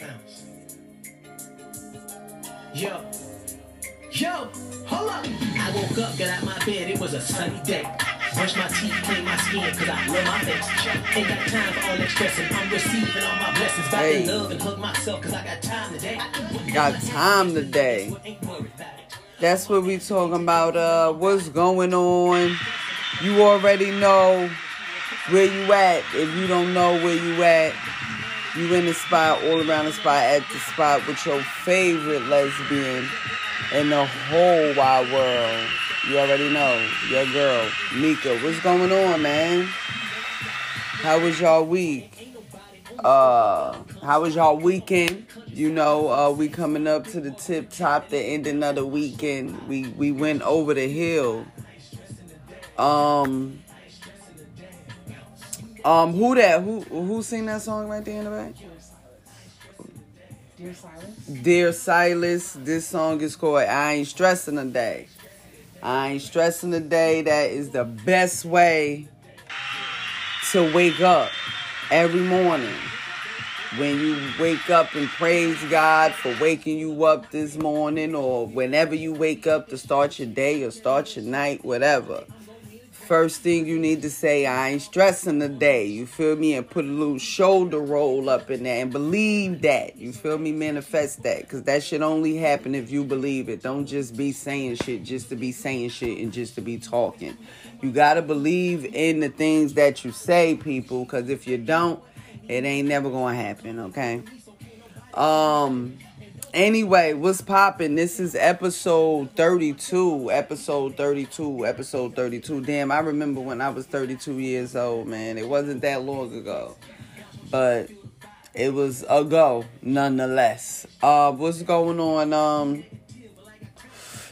Bounce. Yo. Yo, hold up. I woke up, got out my bed, it was a sunny day. Brush my teeth, clean my skin, cause I love my face. Ain't got time for all that stressing. I'm receiving all my blessings. Back Hey. love and hug myself, cause I got time today. Got time today. Ain't worried about it. That's what we talking about. Uh, what's going on? You already know where you at. If you don't know where you at, you in the spot, all around the spot, at the spot with your favorite lesbian in the whole wide world. You already know. Your girl, Mika. What's going on, man? How was y'all week? Uh, how was y'all weekend? You know, uh, we coming up to the tip top, the of the weekend. We we went over the hill. Um, um, who that? Who who sing that song right there in the back? Dear Silas. Dear Silas, this song is called I Ain't Stressing a Day. I ain't stressing a day. That is the best way to wake up every morning. When you wake up and praise God for waking you up this morning, or whenever you wake up to start your day or start your night, whatever. First thing you need to say, I ain't stressing the day. You feel me? And put a little shoulder roll up in there and believe that. You feel me? Manifest that. Because that should only happen if you believe it. Don't just be saying shit just to be saying shit and just to be talking. You got to believe in the things that you say, people. Because if you don't, it ain't never going to happen, okay? Um. Anyway, what's popping? This is episode 32. Episode 32. Episode 32. Damn, I remember when I was 32 years old, man. It wasn't that long ago. But it was a go, nonetheless. Uh what's going on? Um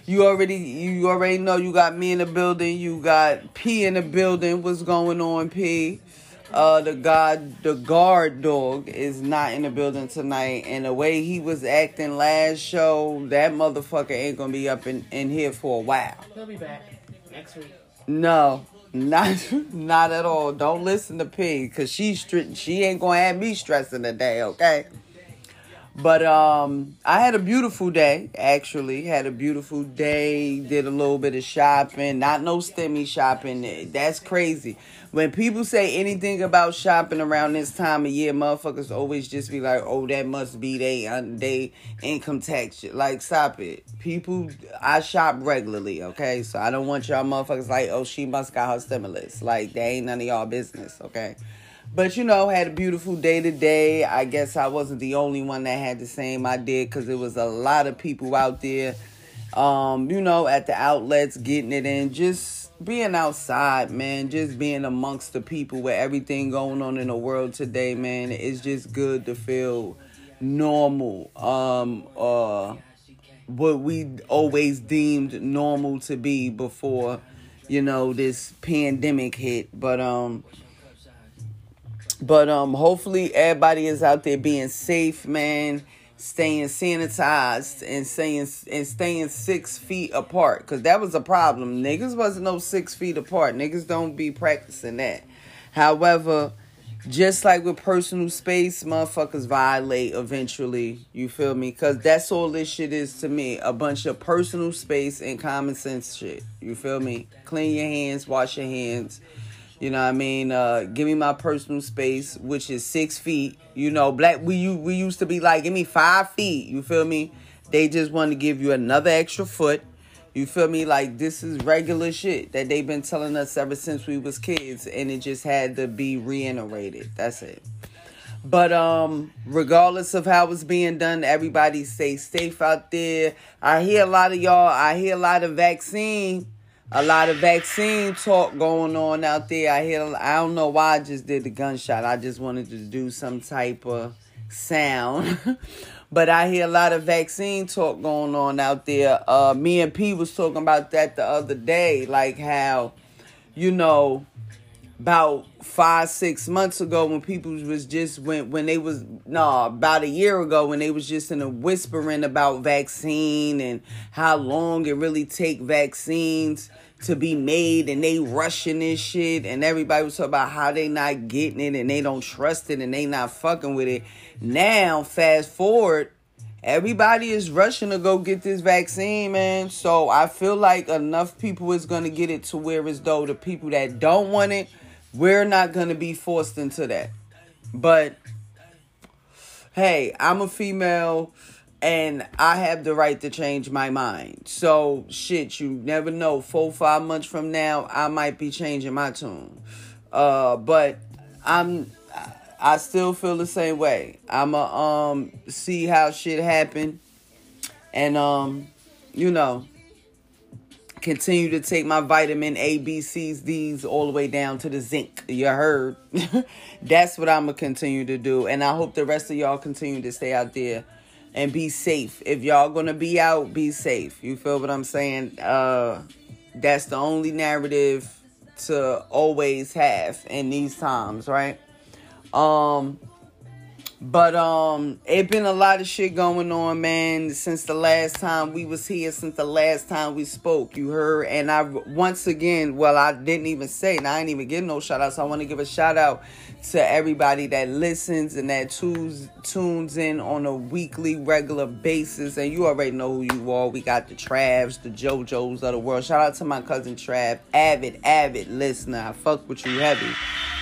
you already you already know you got me in the building, you got P in the building. What's going on, P? Uh, the god, the guard dog is not in the building tonight, and the way he was acting last show, that motherfucker ain't gonna be up in, in here for a while. He'll be back next week. No, not not at all. Don't listen to P, cause she str- she ain't gonna have me stressing today, okay? But um, I had a beautiful day. Actually, had a beautiful day. Did a little bit of shopping. Not no stimmy shopping. That's crazy. When people say anything about shopping around this time of year, motherfuckers always just be like, "Oh, that must be they uh, they income tax." shit." Like, stop it. People, I shop regularly. Okay, so I don't want y'all motherfuckers like, "Oh, she must got her stimulus." Like, that ain't none of y'all business. Okay. But you know, had a beautiful day today. I guess I wasn't the only one that had the same idea because there was a lot of people out there, um, you know, at the outlets getting it in, just being outside, man, just being amongst the people with everything going on in the world today, man. It's just good to feel normal. Um, uh, what we always deemed normal to be before, you know, this pandemic hit. But um. But um, hopefully everybody is out there being safe, man. Staying sanitized and staying and staying six feet apart, cause that was a problem. Niggas wasn't no six feet apart. Niggas don't be practicing that. However, just like with personal space, motherfuckers violate eventually. You feel me? Cause that's all this shit is to me. A bunch of personal space and common sense shit. You feel me? Clean your hands, wash your hands. You know what I mean? Uh, give me my personal space, which is six feet. You know, black we we used to be like, give me five feet. You feel me? They just want to give you another extra foot. You feel me? Like this is regular shit that they've been telling us ever since we was kids, and it just had to be reiterated. That's it. But um, regardless of how it's being done, everybody stay safe out there. I hear a lot of y'all. I hear a lot of vaccine, a lot of vaccine talk going on out there. I hear. I don't know why I just did the gunshot. I just wanted to do some type of sound. but I hear a lot of vaccine talk going on out there. Uh, me and P was talking about that the other day, like how, you know, about five six months ago when people was just when when they was no about a year ago when they was just in a whispering about vaccine and how long it really take vaccines to be made and they rushing this shit and everybody was talking about how they not getting it and they don't trust it and they not fucking with it. Now, fast forward, everybody is rushing to go get this vaccine, man. So I feel like enough people is gonna get it to where as though the people that don't want it, we're not gonna be forced into that. But hey, I'm a female and I have the right to change my mind. So shit, you never know. Four, five months from now, I might be changing my tune. Uh, but I'm I still feel the same way. I'ma um see how shit happen and um, you know, continue to take my vitamin A, B, C's, D's all the way down to the zinc. You heard? That's what I'm gonna continue to do. And I hope the rest of y'all continue to stay out there and be safe. If y'all gonna be out, be safe. You feel what I'm saying? Uh that's the only narrative to always have in these times, right? Um but um it been a lot of shit going on, man, since the last time we was here, since the last time we spoke. You heard and I once again, well, I didn't even say, and I ain't even get no shout out. So I want to give a shout out to everybody that listens and that tunes tunes in on a weekly regular basis. And you already know who you are. We got the Travs, the JoJo's of the world. Shout out to my cousin Trav, avid, avid listener. I fuck with you heavy.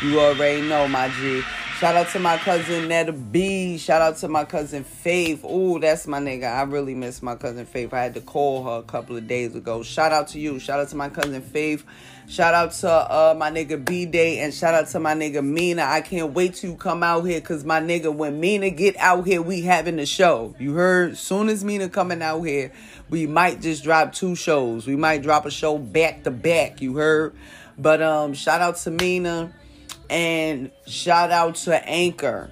You already know my G. Shout out to my cousin Netta B. Shout out to my cousin Faith. Ooh, that's my nigga. I really miss my cousin Faith. I had to call her a couple of days ago. Shout out to you. Shout out to my cousin Faith. Shout out to uh, my nigga B Day and shout out to my nigga Mina. I can't wait to come out here because my nigga, when Mina get out here, we having the show. You heard? Soon as Mina coming out here, we might just drop two shows. We might drop a show back to back. You heard? But um, shout out to Mina. And shout out to Anchor.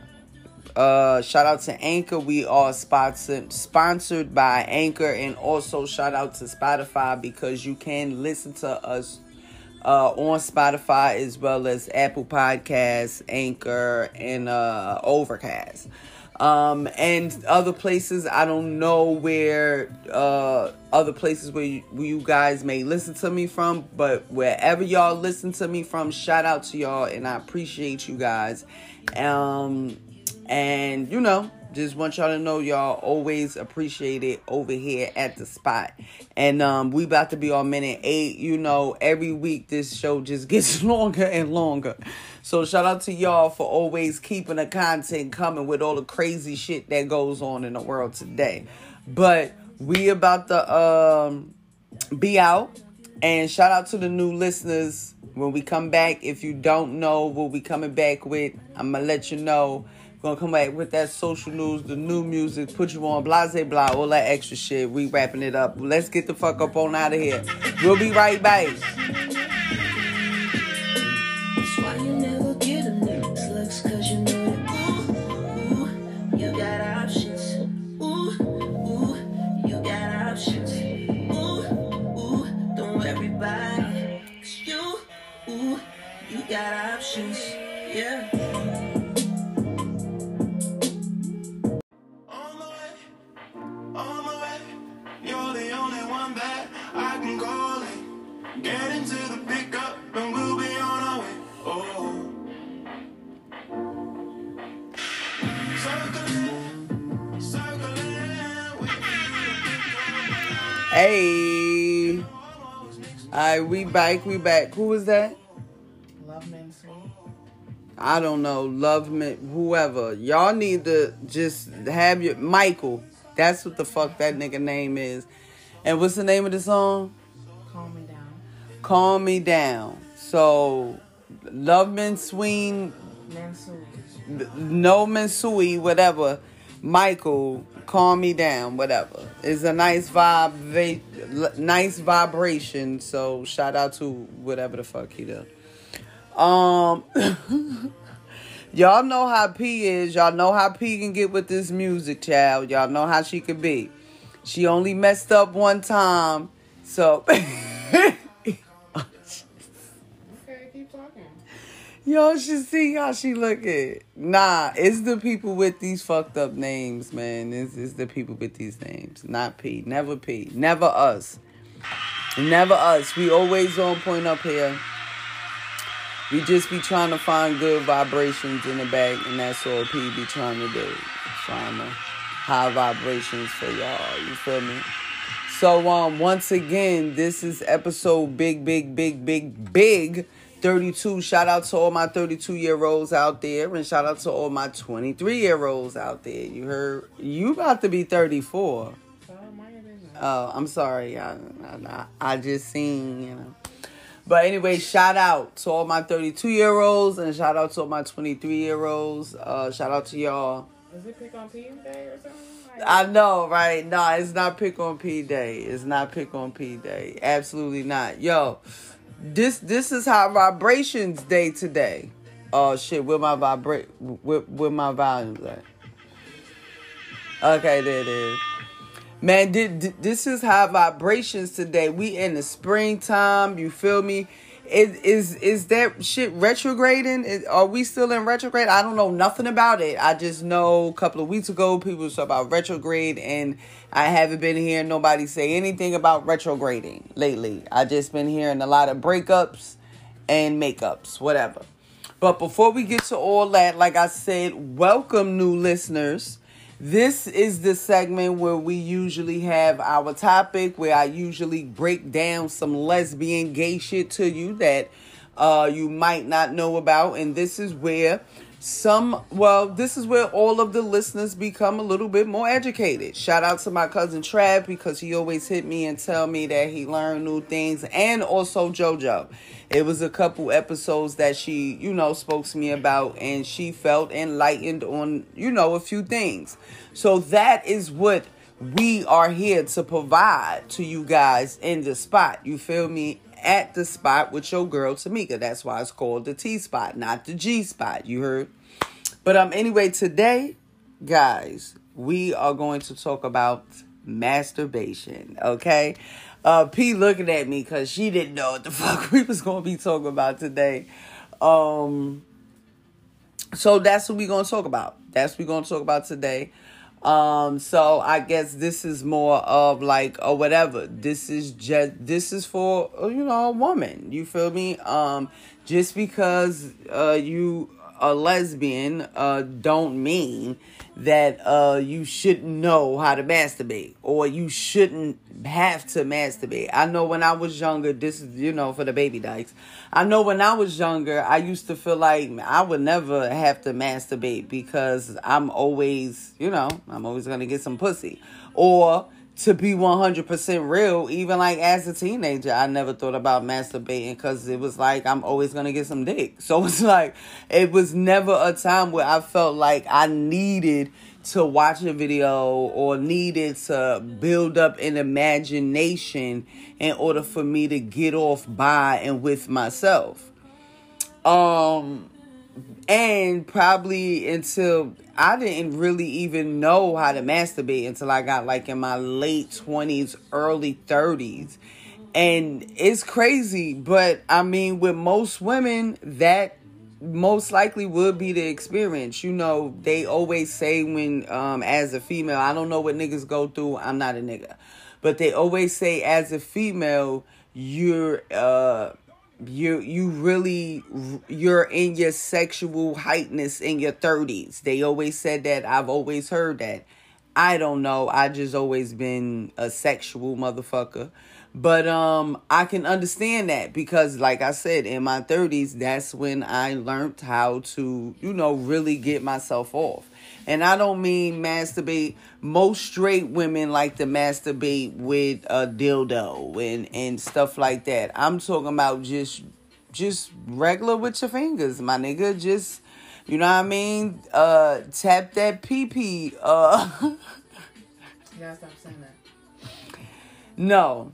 Uh, shout out to Anchor. We are sponsored sponsored by Anchor, and also shout out to Spotify because you can listen to us uh, on Spotify as well as Apple Podcasts, Anchor, and uh, Overcast um, and other places. I don't know where uh, other places where you, where you guys may listen to me from, but wherever y'all listen to me from, shout out to y'all, and I appreciate you guys. Um, and you know, just want y'all to know y'all always appreciate it over here at the spot. And um we about to be on minute eight. You know, every week this show just gets longer and longer. So shout out to y'all for always keeping the content coming with all the crazy shit that goes on in the world today. But we about to um be out. And shout out to the new listeners. When we come back, if you don't know what we coming back with, I'm gonna let you know. Gonna come back with that social news, the new music, put you on blase blah, all that extra shit. We wrapping it up. Let's get the fuck up on out of here. We'll be right back. got options, yeah. Get into the pickup and we'll be on our way. Oh. Circling, circling. Hey. Alright, we back, we back. Who was that? Love Men I don't know, love me, whoever. Y'all need to just have your Michael. That's what the fuck that nigga name is. And what's the name of the song? Calm Me Down. So, Love Mensween. No Mensui, whatever. Michael, Calm Me Down, whatever. It's a nice vibe, nice vibration. So, shout out to whatever the fuck he does. Um, y'all know how P is. Y'all know how P can get with this music, child. Y'all know how she could be. She only messed up one time, so Okay, keep talking. Y'all should see how she looking. Nah, it's the people with these fucked up names, man. It's, it's the people with these names, not P. Never P. Never us. Never us. We always on point up here. We just be trying to find good vibrations in the bag, and that's all P be trying to do. Trying to high vibrations for y'all. You feel me? So um once again, this is episode big, big, big, big, big 32. Shout out to all my 32 year olds out there, and shout out to all my 23 year olds out there. You heard you about to be 34. So, mind your business. Oh, I'm sorry. I, I, I just seen, you know. But anyway, shout out to all my 32 year olds and shout out to all my 23 year olds. Uh, shout out to y'all. Is it pick on P day or something? Like, I know, right? No, it's not pick on P day. It's not pick on P day. Absolutely not. Yo, this this is how vibrations day today. Oh shit, where my vibrate where, where my volumes at? Okay, there it is. Man, thi- thi- this is high vibrations today. We in the springtime. You feel me? Is is is that shit retrograding? Is, are we still in retrograde? I don't know nothing about it. I just know a couple of weeks ago people talking about retrograde, and I haven't been hearing nobody say anything about retrograding lately. I just been hearing a lot of breakups and makeups, whatever. But before we get to all that, like I said, welcome new listeners. This is the segment where we usually have our topic, where I usually break down some lesbian gay shit to you that uh, you might not know about. And this is where some, well, this is where all of the listeners become a little bit more educated. Shout out to my cousin Trav because he always hit me and tell me that he learned new things. And also JoJo. It was a couple episodes that she, you know, spoke to me about and she felt enlightened on, you know, a few things. So that is what we are here to provide to you guys in the spot. You feel me? At the spot with your girl Tamika. That's why it's called the T spot, not the G spot. You heard? But um anyway, today, guys, we are going to talk about masturbation, okay? Uh P looking at me cuz she didn't know what the fuck we was going to be talking about today. Um so that's what we're going to talk about. That's what we're going to talk about today. Um, so I guess this is more of like or whatever. This is just this is for you know a woman. You feel me? Um, just because uh you a lesbian uh don't mean that uh you shouldn't know how to masturbate or you shouldn't have to masturbate. I know when I was younger, this is you know for the baby dykes. I know when I was younger, I used to feel like I would never have to masturbate because I'm always, you know, I'm always gonna get some pussy. Or to be 100% real, even like as a teenager, I never thought about masturbating because it was like I'm always going to get some dick. So it's like, it was never a time where I felt like I needed to watch a video or needed to build up an imagination in order for me to get off by and with myself. Um, and probably until I didn't really even know how to masturbate until I got like in my late 20s, early 30s. And it's crazy, but I mean, with most women, that most likely would be the experience. You know, they always say when, um, as a female, I don't know what niggas go through, I'm not a nigga, but they always say as a female, you're, uh, you you really you're in your sexual heightness in your 30s they always said that. I've always heard that. I don't know. I just always been a sexual motherfucker but um i can understand that because like i said in my 30s that's when i learned how to you know really get myself off and I don't mean masturbate. Most straight women like to masturbate with a dildo and, and stuff like that. I'm talking about just just regular with your fingers, my nigga. Just you know what I mean? Uh tap that pee pee. Uh You gotta stop saying that. no.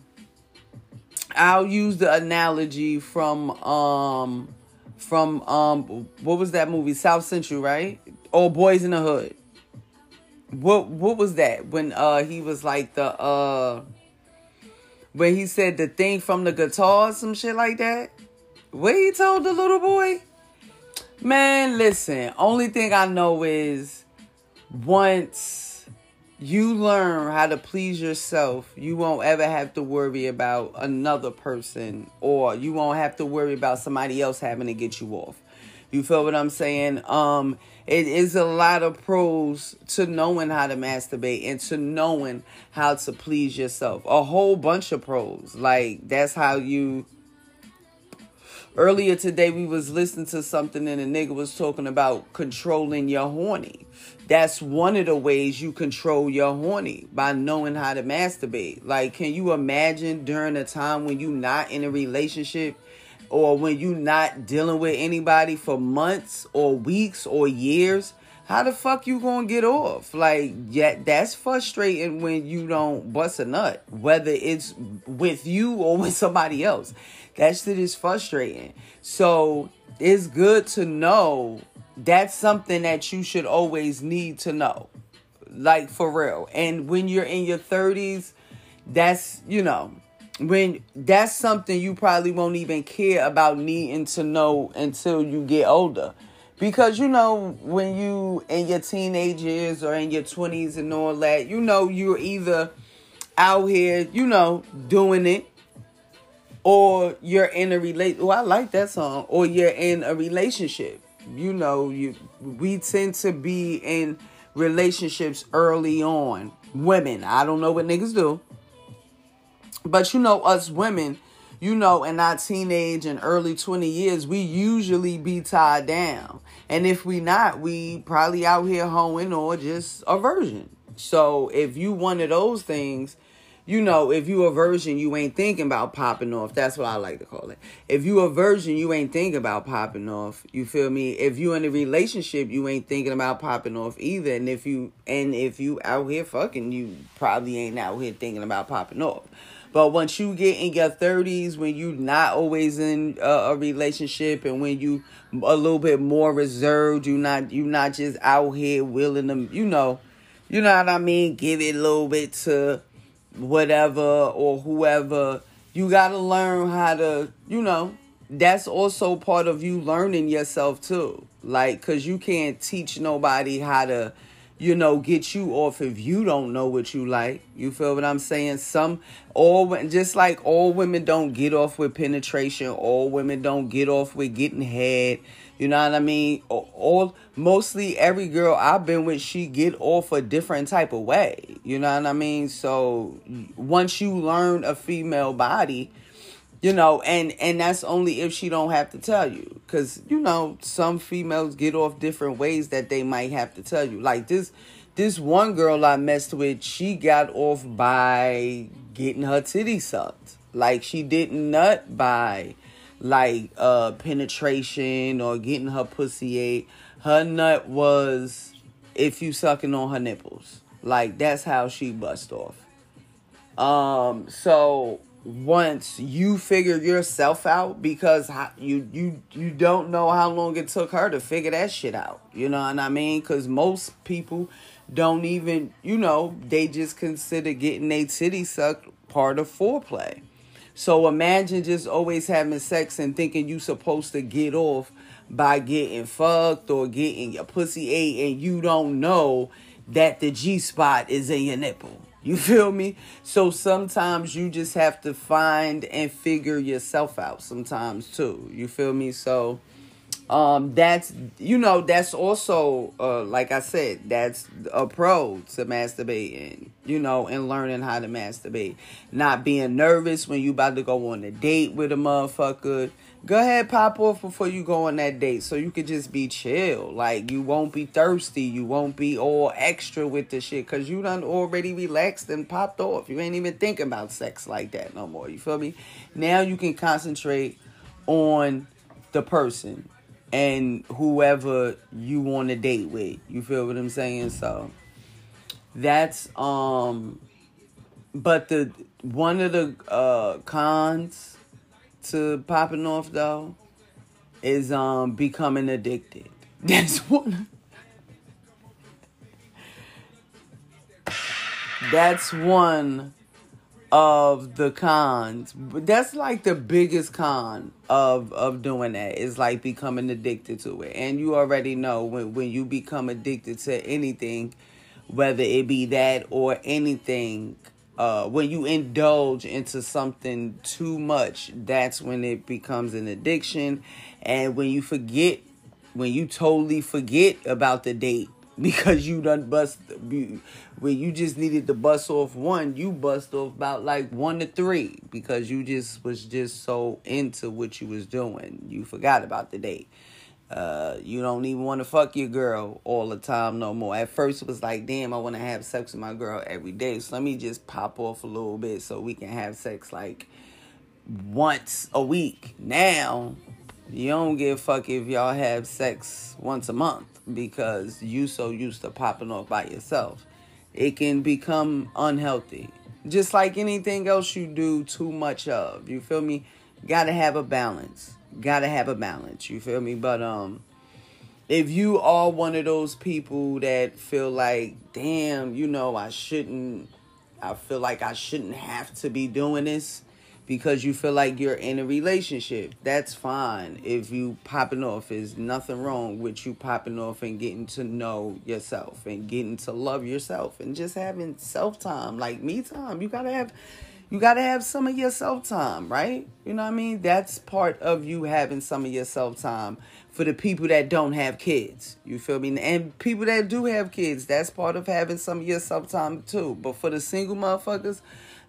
I'll use the analogy from um from um what was that movie? South Central, right? Or Boyz n the Hood. What what was that? When uh he was like the uh when he said the thing from the guitar, some shit like that. What he told the little boy? Man, listen, only thing I know is once you learn how to please yourself, you won't ever have to worry about another person or you won't have to worry about somebody else having to get you off. You feel what I'm saying? Um it is a lot of pros to knowing how to masturbate and to knowing how to please yourself. A whole bunch of pros. Like that's how you earlier today we was listening to something and a nigga was talking about controlling your horny. That's one of the ways you control your horny by knowing how to masturbate. Like, can you imagine during a time when you not in a relationship or when you not dealing with anybody for months or weeks or years? How the fuck you gonna get off? Like, yeah, that's frustrating when you don't bust a nut, whether it's with you or with somebody else. That shit is frustrating. So it's good to know that's something that you should always need to know. Like for real. And when you're in your 30s, that's, you know, when that's something you probably won't even care about needing to know until you get older. Because you know, when you in your teenage years or in your 20s and all that, you know, you're either out here, you know, doing it or you're in a relate oh I like that song. Or you're in a relationship. You know you we tend to be in relationships early on. Women I don't know what niggas do. But you know us women you know in our teenage and early 20 years we usually be tied down. And if we not we probably out here hoeing or just a virgin. So if you one of those things you know, if you a virgin, you ain't thinking about popping off. That's what I like to call it. If you a virgin, you ain't thinking about popping off. You feel me? If you in a relationship, you ain't thinking about popping off either. And if you and if you out here fucking, you probably ain't out here thinking about popping off. But once you get in your thirties, when you not always in a, a, relationship, and when you a little bit more reserved, you not you not just out here willing to, you know, you know what I mean. Give it a little bit to whatever or whoever, you got to learn how to, you know, that's also part of you learning yourself too. Like, cause you can't teach nobody how to, you know, get you off if you don't know what you like. You feel what I'm saying? Some, all, just like all women don't get off with penetration, all women don't get off with getting head. You know what I mean? All mostly every girl I've been with, she get off a different type of way. You know what I mean? So once you learn a female body, you know, and and that's only if she don't have to tell you, because you know some females get off different ways that they might have to tell you. Like this, this one girl I messed with, she got off by getting her titty sucked. Like she didn't nut by like uh penetration or getting her pussy ate. Her nut was if you sucking on her nipples. Like that's how she bust off. Um so once you figure yourself out because you you you don't know how long it took her to figure that shit out. You know what I mean? Cuz most people don't even, you know, they just consider getting a titty sucked part of foreplay. So imagine just always having sex and thinking you supposed to get off by getting fucked or getting your pussy ate and you don't know that the G spot is in your nipple. You feel me? So sometimes you just have to find and figure yourself out sometimes too. You feel me? So um that's you know that's also uh like i said that's a pro to masturbating you know and learning how to masturbate not being nervous when you about to go on a date with a motherfucker go ahead pop off before you go on that date so you could just be chill. Like you won't be thirsty. You won't be all extra with the shit because you done already relaxed and popped off. You ain't even thinking about sex like that no more. You feel me? Now you can concentrate on the person and whoever you want to date with. You feel what I'm saying? So that's um but the one of the uh cons to popping off though is um becoming addicted. That's one That's one of the cons. But that's like the biggest con of of doing that is like becoming addicted to it. And you already know when when you become addicted to anything, whether it be that or anything. Uh, when you indulge into something too much, that's when it becomes an addiction. And when you forget, when you totally forget about the date because you done bust, when you just needed to bust off one, you bust off about like one to three because you just was just so into what you was doing. You forgot about the date. Uh, you don't even want to fuck your girl all the time no more. At first, it was like, damn, I want to have sex with my girl every day. So let me just pop off a little bit so we can have sex like once a week. Now, you don't give a fuck if y'all have sex once a month because you so used to popping off by yourself. It can become unhealthy. Just like anything else you do too much of. You feel me? Gotta have a balance gotta have a balance. You feel me? But um, if you are one of those people that feel like, damn, you know, I shouldn't. I feel like I shouldn't have to be doing this because you feel like you're in a relationship. That's fine. If you popping off, there's nothing wrong with you popping off and getting to know yourself and getting to love yourself and just having self time, like me time. You gotta have you got to have some of your self time, right? You know what I mean? That's part of you having some of your self time for the people that don't have kids. You feel me? And people that do have kids, that's part of having some of your self time too. But for the single motherfuckers,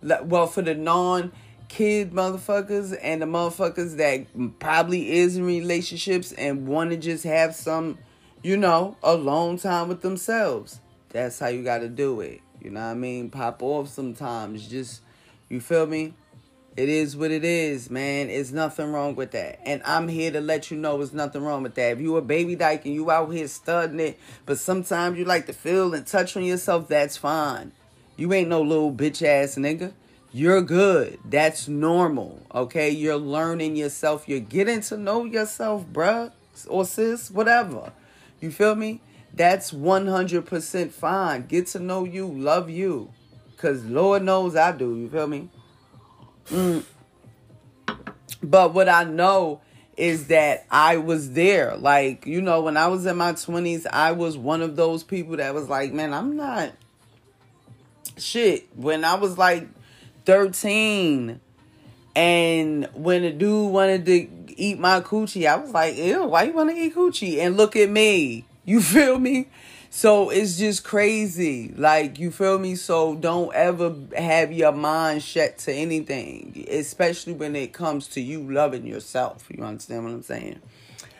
well, for the non kid motherfuckers and the motherfuckers that probably is in relationships and want to just have some, you know, alone time with themselves. That's how you got to do it. You know what I mean? Pop off sometimes. Just you feel me? It is what it is, man. It's nothing wrong with that. And I'm here to let you know there's nothing wrong with that. If you a baby dyke and you out here studying it, but sometimes you like to feel and touch on yourself, that's fine. You ain't no little bitch ass nigga. You're good. That's normal. Okay? You're learning yourself. You're getting to know yourself, bruh. Or sis, whatever. You feel me? That's 100% fine. Get to know you, love you. Cause Lord knows I do. You feel me? Mm. But what I know is that I was there. Like, you know, when I was in my 20s, I was one of those people that was like, man, I'm not shit. When I was like 13 and when a dude wanted to eat my coochie, I was like, ew, why you want to eat coochie? And look at me. You feel me? So it's just crazy. Like, you feel me? So don't ever have your mind shut to anything, especially when it comes to you loving yourself. You understand what I'm saying?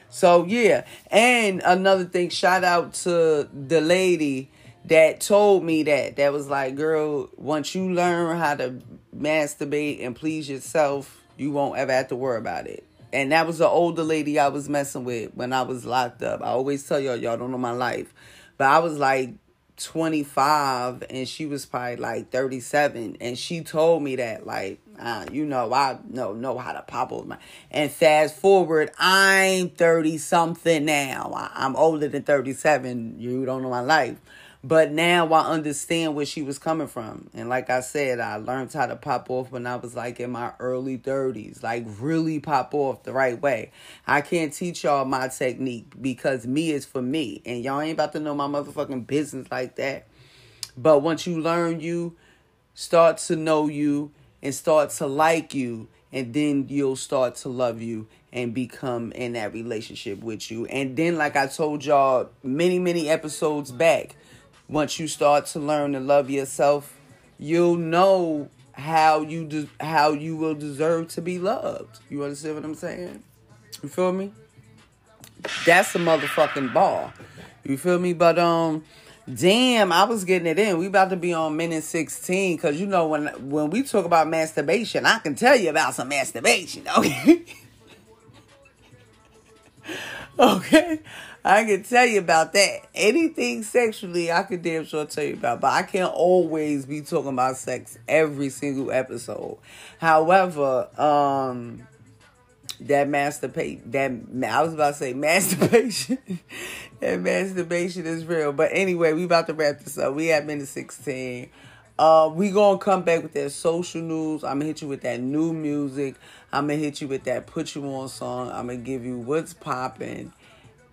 So, yeah. And another thing, shout out to the lady that told me that. That was like, girl, once you learn how to masturbate and please yourself, you won't ever have to worry about it. And that was the older lady I was messing with when I was locked up. I always tell y'all, y'all don't know my life. But I was like 25 and she was probably like 37 and she told me that like uh, you know I know know how to pop over my and fast forward I'm 30 something now. I, I'm older than 37 you don't know my life but now I understand where she was coming from. And like I said, I learned how to pop off when I was like in my early 30s. Like really pop off the right way. I can't teach y'all my technique because me is for me. And y'all ain't about to know my motherfucking business like that. But once you learn you, start to know you, and start to like you, and then you'll start to love you and become in that relationship with you. And then, like I told y'all many, many episodes back, once you start to learn to love yourself, you'll know how you de- how you will deserve to be loved. You understand what I'm saying? You feel me? That's a motherfucking ball. You feel me? But um damn, I was getting it in. We about to be on minute 16 cuz you know when when we talk about masturbation, I can tell you about some masturbation, okay? okay? I can tell you about that. Anything sexually, I can damn sure tell you about. But I can't always be talking about sex every single episode. However, um, that masturbation, that I was about to say masturbation, that masturbation is real. But anyway, we about to wrap this up. We have minute sixteen. Uh, we gonna come back with that social news. I'm gonna hit you with that new music. I'm gonna hit you with that put you on song. I'm gonna give you what's popping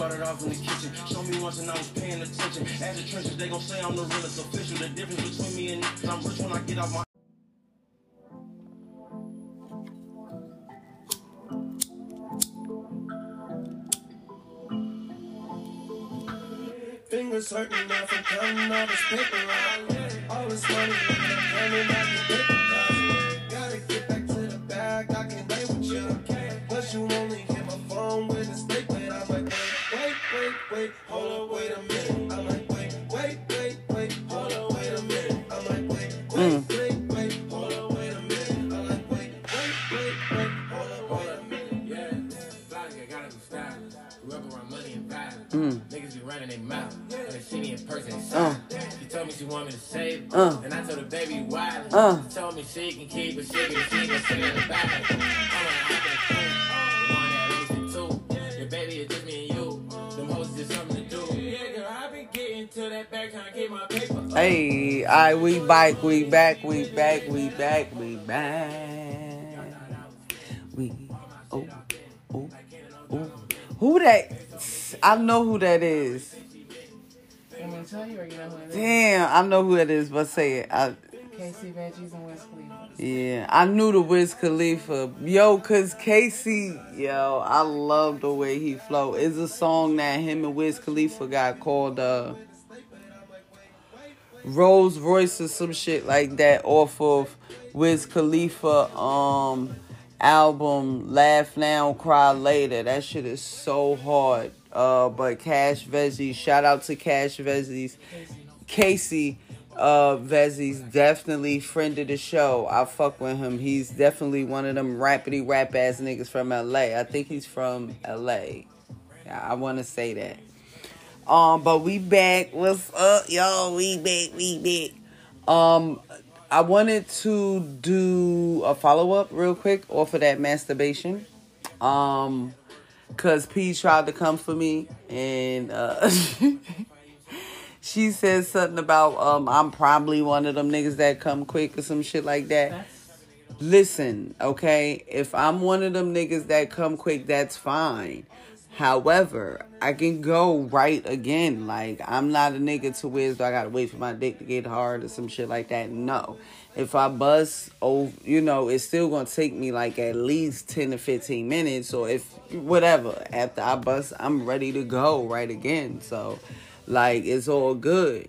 Started off in the kitchen, show me once and I was paying attention. As the trenches, they gon' say I'm the realest official. The difference between me and I'm rich when I get off my. Fingers hurting now from counting all this paper out. All this money, coming out the paper But you only hit my phone with a statement. I'm like, wait, wait, wait, wait, hold up, wait a minute. I'm like, wait, wait, wait, wait, hold up, wait a minute. I'm like, wait, wait, wait, wait, hold up, wait a minute. I'm like, wait, wait, wait, wait, hold up, wait a minute. Yeah, fly nigga gotta be stylish. Grew up around money and violence. Niggas be running their mouth. In person, silent. She told me she want me to save her. Uh. And I told her, baby, why? Uh. She told me she can keep it, she can see me sitting in the back. I'm like, I'm the one that leads the two. Yeah, baby, just me and you. Them hoes is something to do. Yeah, girl, I been getting to that back trying to get my paper. Hey, alright, we back, we back, we back, we back, we back. We, oh, oh, oh. Who that? I know who that is. To tell you or you know who it is? Damn, I know who it is, but say it. I, Casey Veggies and Wiz Khalifa. yeah, I knew the Wiz Khalifa. Yo, cause Casey, yo, I love the way he flow. It's a song that him and Wiz Khalifa got called uh Rolls Royce or some shit like that off of Wiz Khalifa um album Laugh Now Cry Later. That shit is so hard. Uh but Cash Veggies, shout out to Cash Veggies. Casey uh Vezzi's definitely friend of the show. I fuck with him. He's definitely one of them rapidy rap ass niggas from LA. I think he's from LA. I wanna say that. Um, but we back. What's up, y'all? We back, we back. Um I wanted to do a follow up real quick off of that masturbation. Um cause P tried to come for me and uh she said something about um I'm probably one of them niggas that come quick or some shit like that. Listen, okay, if I'm one of them niggas that come quick, that's fine. However, I can go right again. Like, I'm not a nigga to where I gotta wait for my dick to get hard or some shit like that. No. If I bust, oh, you know, it's still gonna take me like at least 10 to 15 minutes. Or if, whatever, after I bust, I'm ready to go right again. So, like, it's all good.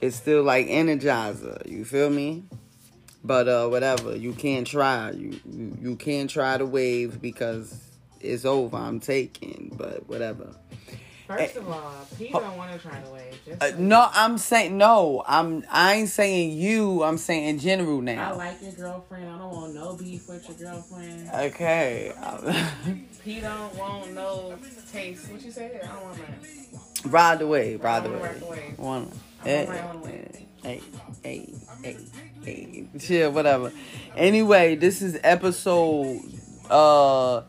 It's still like Energizer. You feel me? But uh, whatever, you can't try. You, you you can't try the wave because it's over. I'm taking. But whatever. First eh, of all, P don't want to try to wave. Just Uh, no, I'm saying no. I'm I ain't saying you. I'm saying in general now. I like your girlfriend. I don't want no beef with your girlfriend. Okay. P don't want no taste. What you say? I don't want that. ride the wave. Ride the I wanna wave. ride the wave. One. Hey, wanna ride hey, hey, hey, hey. Chill. Whatever. Anyway, this is episode uh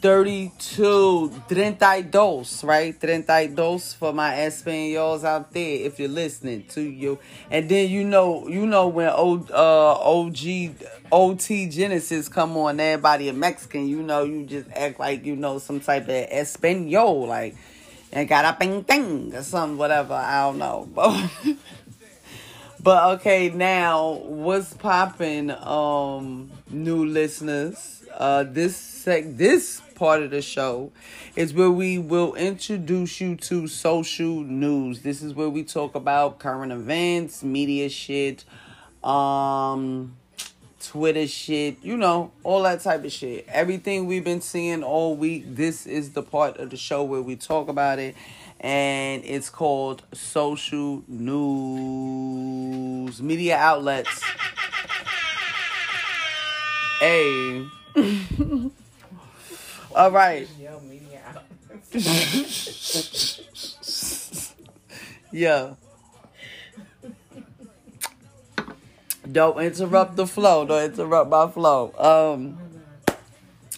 32, 32, right? 32 for my Espanyols out there if you're listening to you. And then you know, you know when o, uh, OG, OT Genasis come on, everybody a Mexican, you know, you just act like you know some type of Espanol, like, and got a ping bing or something, whatever, I don't know. But, but okay, now what's popping, um, new listeners? Uh, this sec, this part of the show is where we will introduce you to social news. This is where we talk about current events, media shit, um, Twitter shit, you know, all that type of shit. Everything we've been seeing all week. This is the part of the show where we talk about it. And it's called social news media outlets. Hey. All right. Yeah. Don't interrupt the flow. Don't interrupt my flow. Um,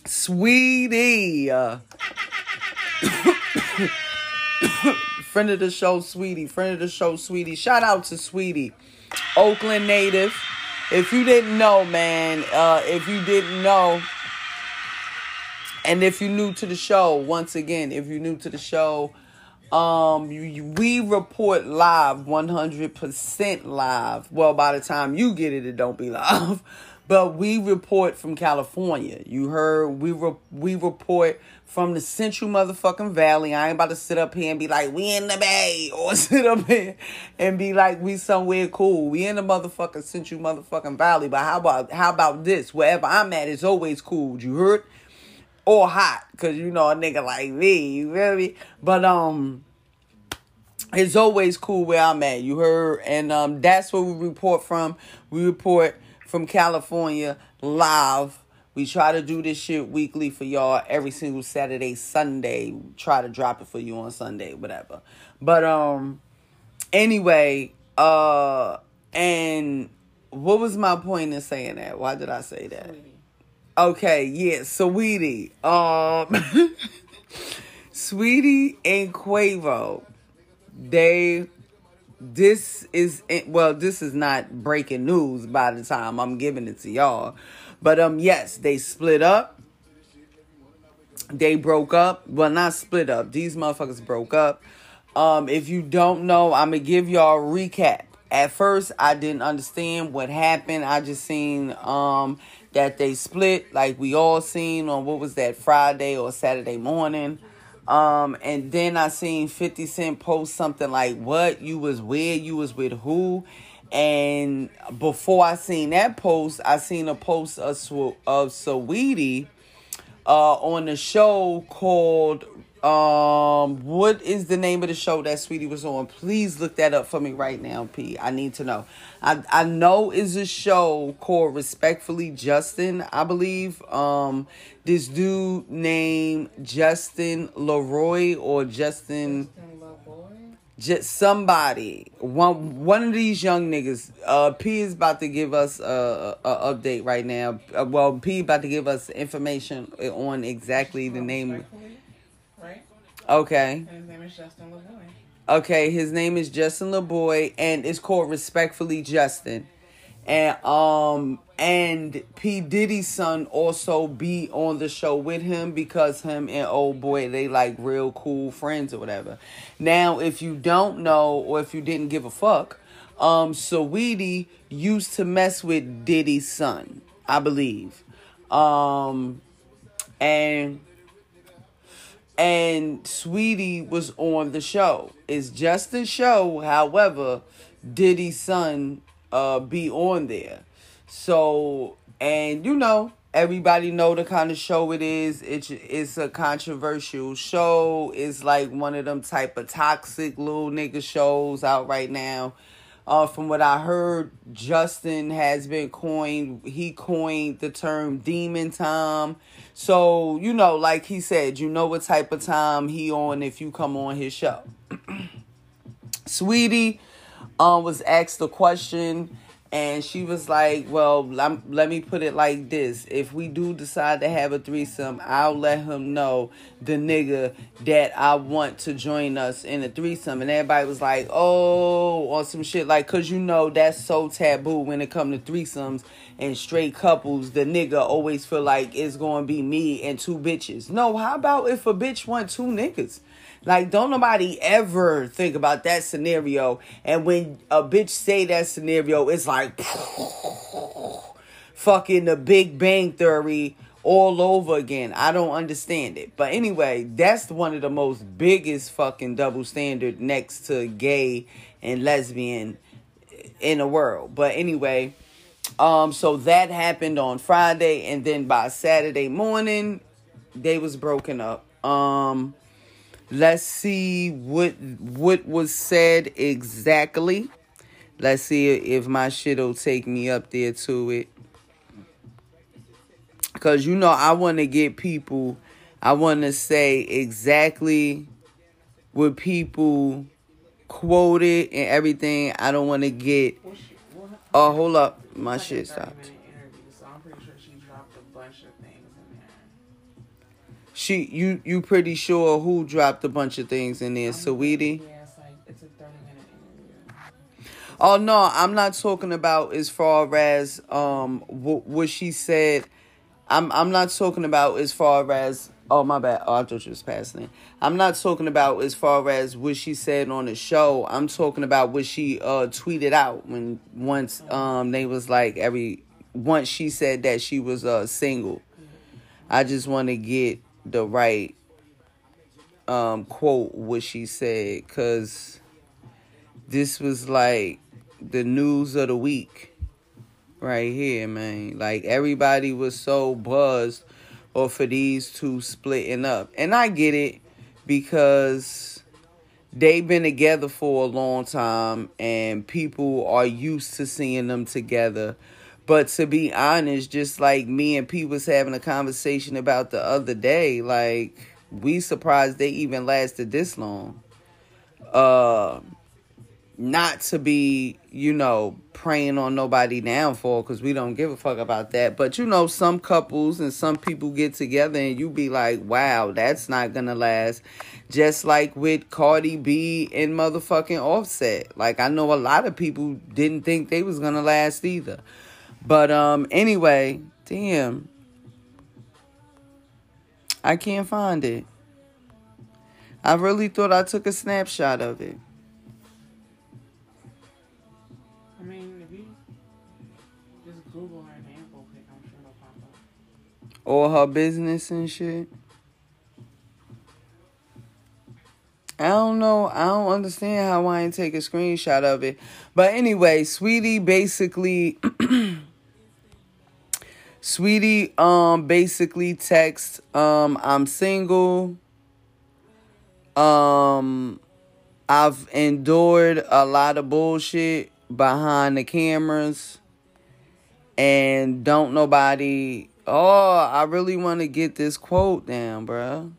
sweetie, friend of the show, sweetie. Friend of the show, sweetie. Shout out to sweetie, Oakland native. If you didn't know, man, uh, if you didn't know, and if you're new to the show, once again, if you're new to the show, um, we report live, 100% live. Well, by the time you get it, it don't be live. But we report from California. You heard we re- we report from the Central motherfucking Valley. I ain't about to sit up here and be like we in the Bay or sit up here and be like we somewhere cool. We in the motherfucking Central motherfucking Valley. But how about how about this? Wherever I'm at, it's always cool. You heard? Or hot, cause you know a nigga like me, you feel me? But um, it's always cool where I'm at. You heard, and um, that's where we report from. We report from California live. We try to do this shit weekly for y'all every single Saturday, Sunday. Try to drop it for you on Sunday, whatever. But um, anyway, uh, and what was my point in saying that? Why did I say that? Okay, yeah, Saweetie. Um Saweetie and Quavo, they this is well, this is not breaking news by the time I'm giving it to y'all. But um yes, they split up. They broke up. Well, not split up. These motherfuckers broke up. Um, if you don't know, I'm gonna give y'all a recap. At first, I didn't understand what happened. I just seen um that they split, like we all seen on what was that Friday or Saturday morning. Um, and then I seen 50 Cent post something like, What? You was where? You was with who? And before I seen that post, I seen a post of, of Saweetie uh, on the show called um what is the name of the show that Saweetie was on? Please look that up for me right now p. I need to know. I i know is a show called respectfully justin i believe. Um this dude named justin leroy or justin just somebody. One one of these young niggas. Uh p is about to give us a, a, update right now. Uh, well p about to give us information on exactly the name Respectfully? Okay. And his name is Justin Laboy. okay his name is justin Laboy and it's called respectfully justin. And um and p. Diddy's son also be on the show with him because him and old boy they like real cool friends or whatever. Now if you don't know or if you didn't give a fuck um Saweetie used to mess with diddy's son i believe. Um and and Saweetie was on the show. It's just a show, however, Diddy's son uh be on there. So and you know, everybody know the kind of show it is. It's it's a controversial show. It's like one of them type of toxic little nigga shows out right now. Uh, from what I heard, Justin has been coined. He coined the term "demon time." So you know, like he said, you know what type of time he on if you come on his show. Saweetie, um, was asked a question, and she was like, "Well, lem- let me put it like this: If we do decide to have a threesome, I'll let him know the nigga that I want to join us in a threesome." And everybody was like, "Oh," or some shit like, "Cause you know that's so taboo when it come to threesomes and straight couples. The nigga always feel like it's gonna be me and two bitches. No, how about if a bitch want two niggas?" Like, don't nobody ever think about that scenario. And when a bitch say that scenario, it's like fucking the Big Bang Theory all over again. I don't understand it. But anyway, that's one of the most biggest fucking double standard next to gay and lesbian in the world. But anyway, um, so that happened on Friday, and then by Saturday morning, they was broken up. Um, let's see what what was said exactly. Let's see if my shit'll take me up there to it. Cause you know I want to get people. I want to say exactly what people quoted and everything. I don't want to get. Oh, hold up. my It's like a shit stopped. She, you, you pretty sure who dropped a bunch of things in there, Saweetie? Yeah, it's like it's a 30 minute interview. Oh no, I'm not talking about as far as um what, what she said. I'm I'm not talking about as far as oh my bad. Oh, I thought you was passing it. I'm not talking about as far as what she said on the show. I'm talking about what she uh tweeted out when once um they was like every once she said that she was uh single. I just want to get the right um quote what she said cuz this was like the news of the week right here, man. Like everybody was so buzzed or for these two splitting up. And I get it because they've been together for a long time and people are used to seeing them together. But to be honest, just like me and P was having a conversation about the other day, like we surprised they even lasted this long. Uh not to be, you know, praying on nobody downfall because we don't give a fuck about that. But you know, some couples and some people get together and you be like, wow, that's not gonna last. Just like with Cardi B and motherfucking Offset. Like I know a lot of people didn't think they was gonna last either. But um anyway, damn. I can't find it. I really thought I took a snapshot of it. I mean, if you just Google her name real quick, I'm sure it'll pop up. or her business and shit. I don't know. I don't understand how I ain't take a screenshot of it. But anyway, Saweetie basically Saweetie um basically text um I'm single. Um I've endured a lot of bullshit behind the cameras and don't nobody oh i really want to get this quote down bruh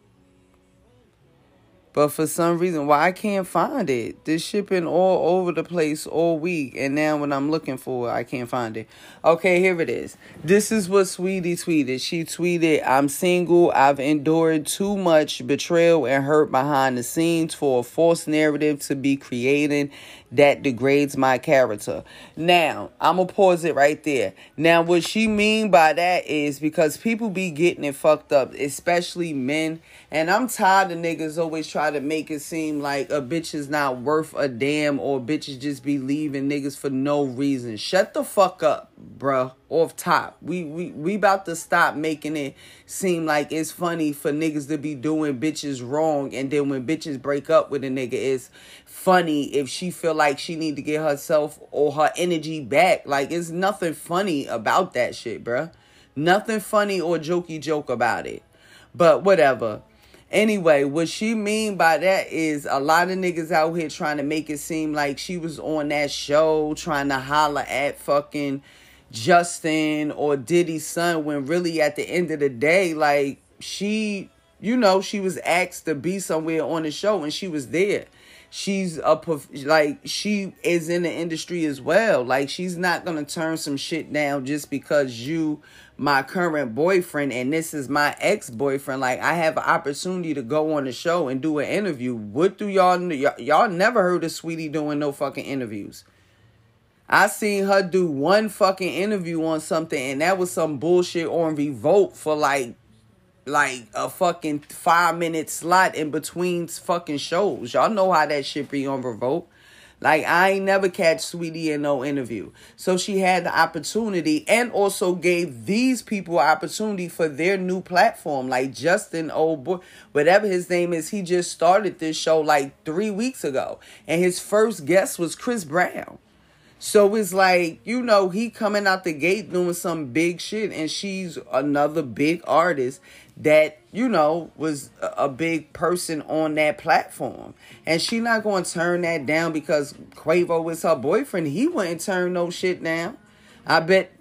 but for some reason why i can't find it. This shipping all over the place all week and now when i'm looking for it i can't find it. Okay here it is. This is what Saweetie tweeted. She tweeted i'm single. I've endured too much betrayal and hurt behind the scenes for a false narrative to be created that degrades my character. Now, I'm gonna pause it right there. Now, what she mean by that is because people be getting it fucked up, especially men. And I'm tired of niggas always try to make it seem like a bitch is not worth a damn or bitches just be leaving niggas for no reason. Shut the fuck up, bruh. Off top. We we we about to stop making it seem like it's funny for niggas to be doing bitches wrong and then when bitches break up with a nigga it's funny if she feel like she need to get herself or her energy back. Like it's nothing funny about that shit, bruh. Nothing funny or jokey joke about it. But whatever. Anyway, what she mean by that is a lot of niggas out here trying to make it seem like she was on that show trying to holler at fucking Justin or Diddy's son when really at the end of the day, like she, you know, she was asked to be somewhere on the show and she was there. She's a like she is in the industry as well. Like she's not gonna turn some shit down just because you my current boyfriend and this is my ex-boyfriend. Like i have an opportunity to go on the show and do an interview. What do y'all y'all, y'all never heard of Saweetie doing no fucking interviews. I seen her do one fucking interview on something, and that was some bullshit on Revolt for like, like a fucking five minute slot in between fucking shows. Y'all know how that shit be on Revolt. Like I ain't never catch Saweetie in no interview, so she had the opportunity, and also gave these people opportunity for their new platform. Like Justin, old boy, whatever his name is, he just started this show like three weeks ago, and his first guest was Chris Brown. So it's like, you know, he coming out the gate doing some big shit and she's another big artist that, you know, was a big person on that platform. And she not going to turn that down because Quavo was her boyfriend. He wouldn't turn no shit down. I bet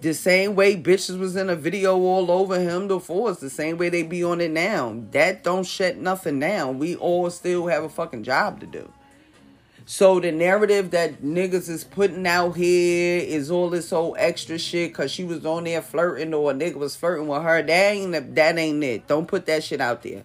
the same way bitches was in a video all over him before it's the same way they be on it now. That don't shut nothing down. We all still have a fucking job to do. So the narrative that niggas is putting out here is all this whole extra shit cause she was on there flirting or a nigga was flirting with her. That ain't that ain't it. Don't put that shit out there.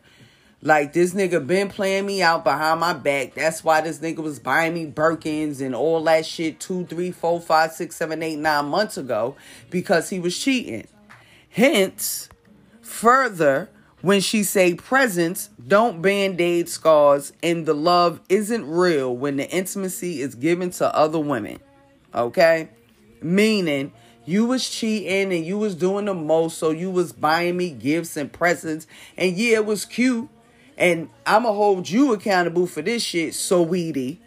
Like this nigga been playing me out behind my back. That's why this nigga was buying me Birkins and all that shit two, three, four, five, six, seven, eight, nine months ago because he was cheating. Hence, further, when she say presence, don't band-aid scars and the love isn't real when the intimacy is given to other women. Okay? Meaning you was cheating and you was doing the most, so you was buying me gifts and presents. And yeah, it was cute. And I'ma hold you accountable for this shit, Saweetie.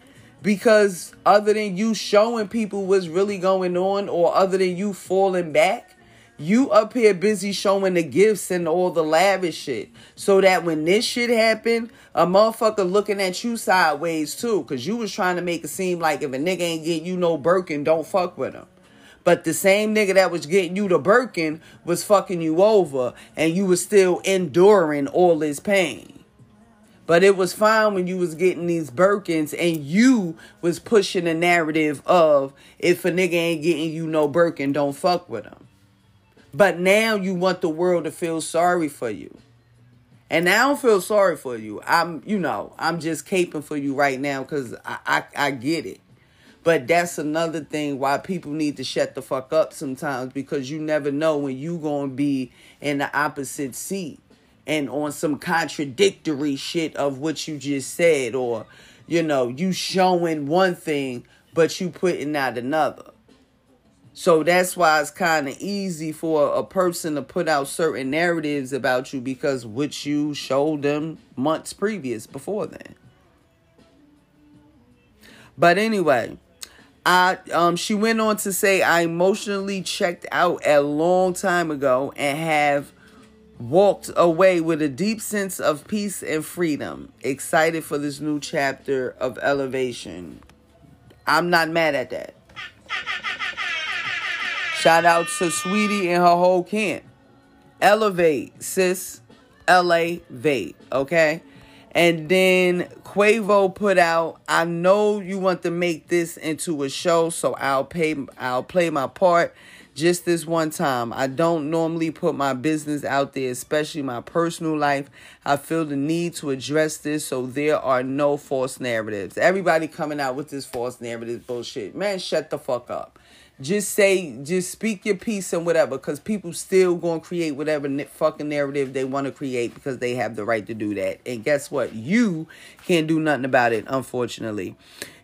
Because other than you showing people what's really going on, or other than you falling back, you up here busy showing the gifts and all the lavish shit. So that when this shit happened, a motherfucker looking at you sideways too. Cause you was trying to make it seem like if a nigga ain't getting you no Birkin, don't fuck with him. But the same nigga that was getting you the Birkin was fucking you over and you was still enduring all this pain. But it was fine when you was getting these Birkins and you was pushing the narrative of if a nigga ain't getting you no Birkin, don't fuck with him. But now you want the world to feel sorry for you. And I don't feel sorry for you. I'm, you know, I'm just caping for you right now because I, I, I get it. But that's another thing why people need to shut the fuck up sometimes because you never know when you gonna be in the opposite seat and on some contradictory shit of what you just said or you know you showing one thing but you putting out another. So that's why it's kind of easy for a person to put out certain narratives about you because what you showed them months previous before then. But anyway, I um she went on to say I emotionally checked out a long time ago and have walked away with a deep sense of peace and freedom, excited for this new chapter of elevation. I'm not mad at that. Shout out to Saweetie and her whole camp. Elevate, sis. Elevate, okay? And then Quavo put out, I know you want to make this into a show, so I'll pay I'll play my part just this one time. I don't normally put my business out there, especially my personal life. I feel the need to address this so there are no false narratives. Everybody coming out with this false narrative bullshit. Man, shut the fuck up just say just speak your piece and whatever because people still gonna create whatever fucking narrative they want to create because they have the right to do that. And guess what? You can't do nothing about it unfortunately.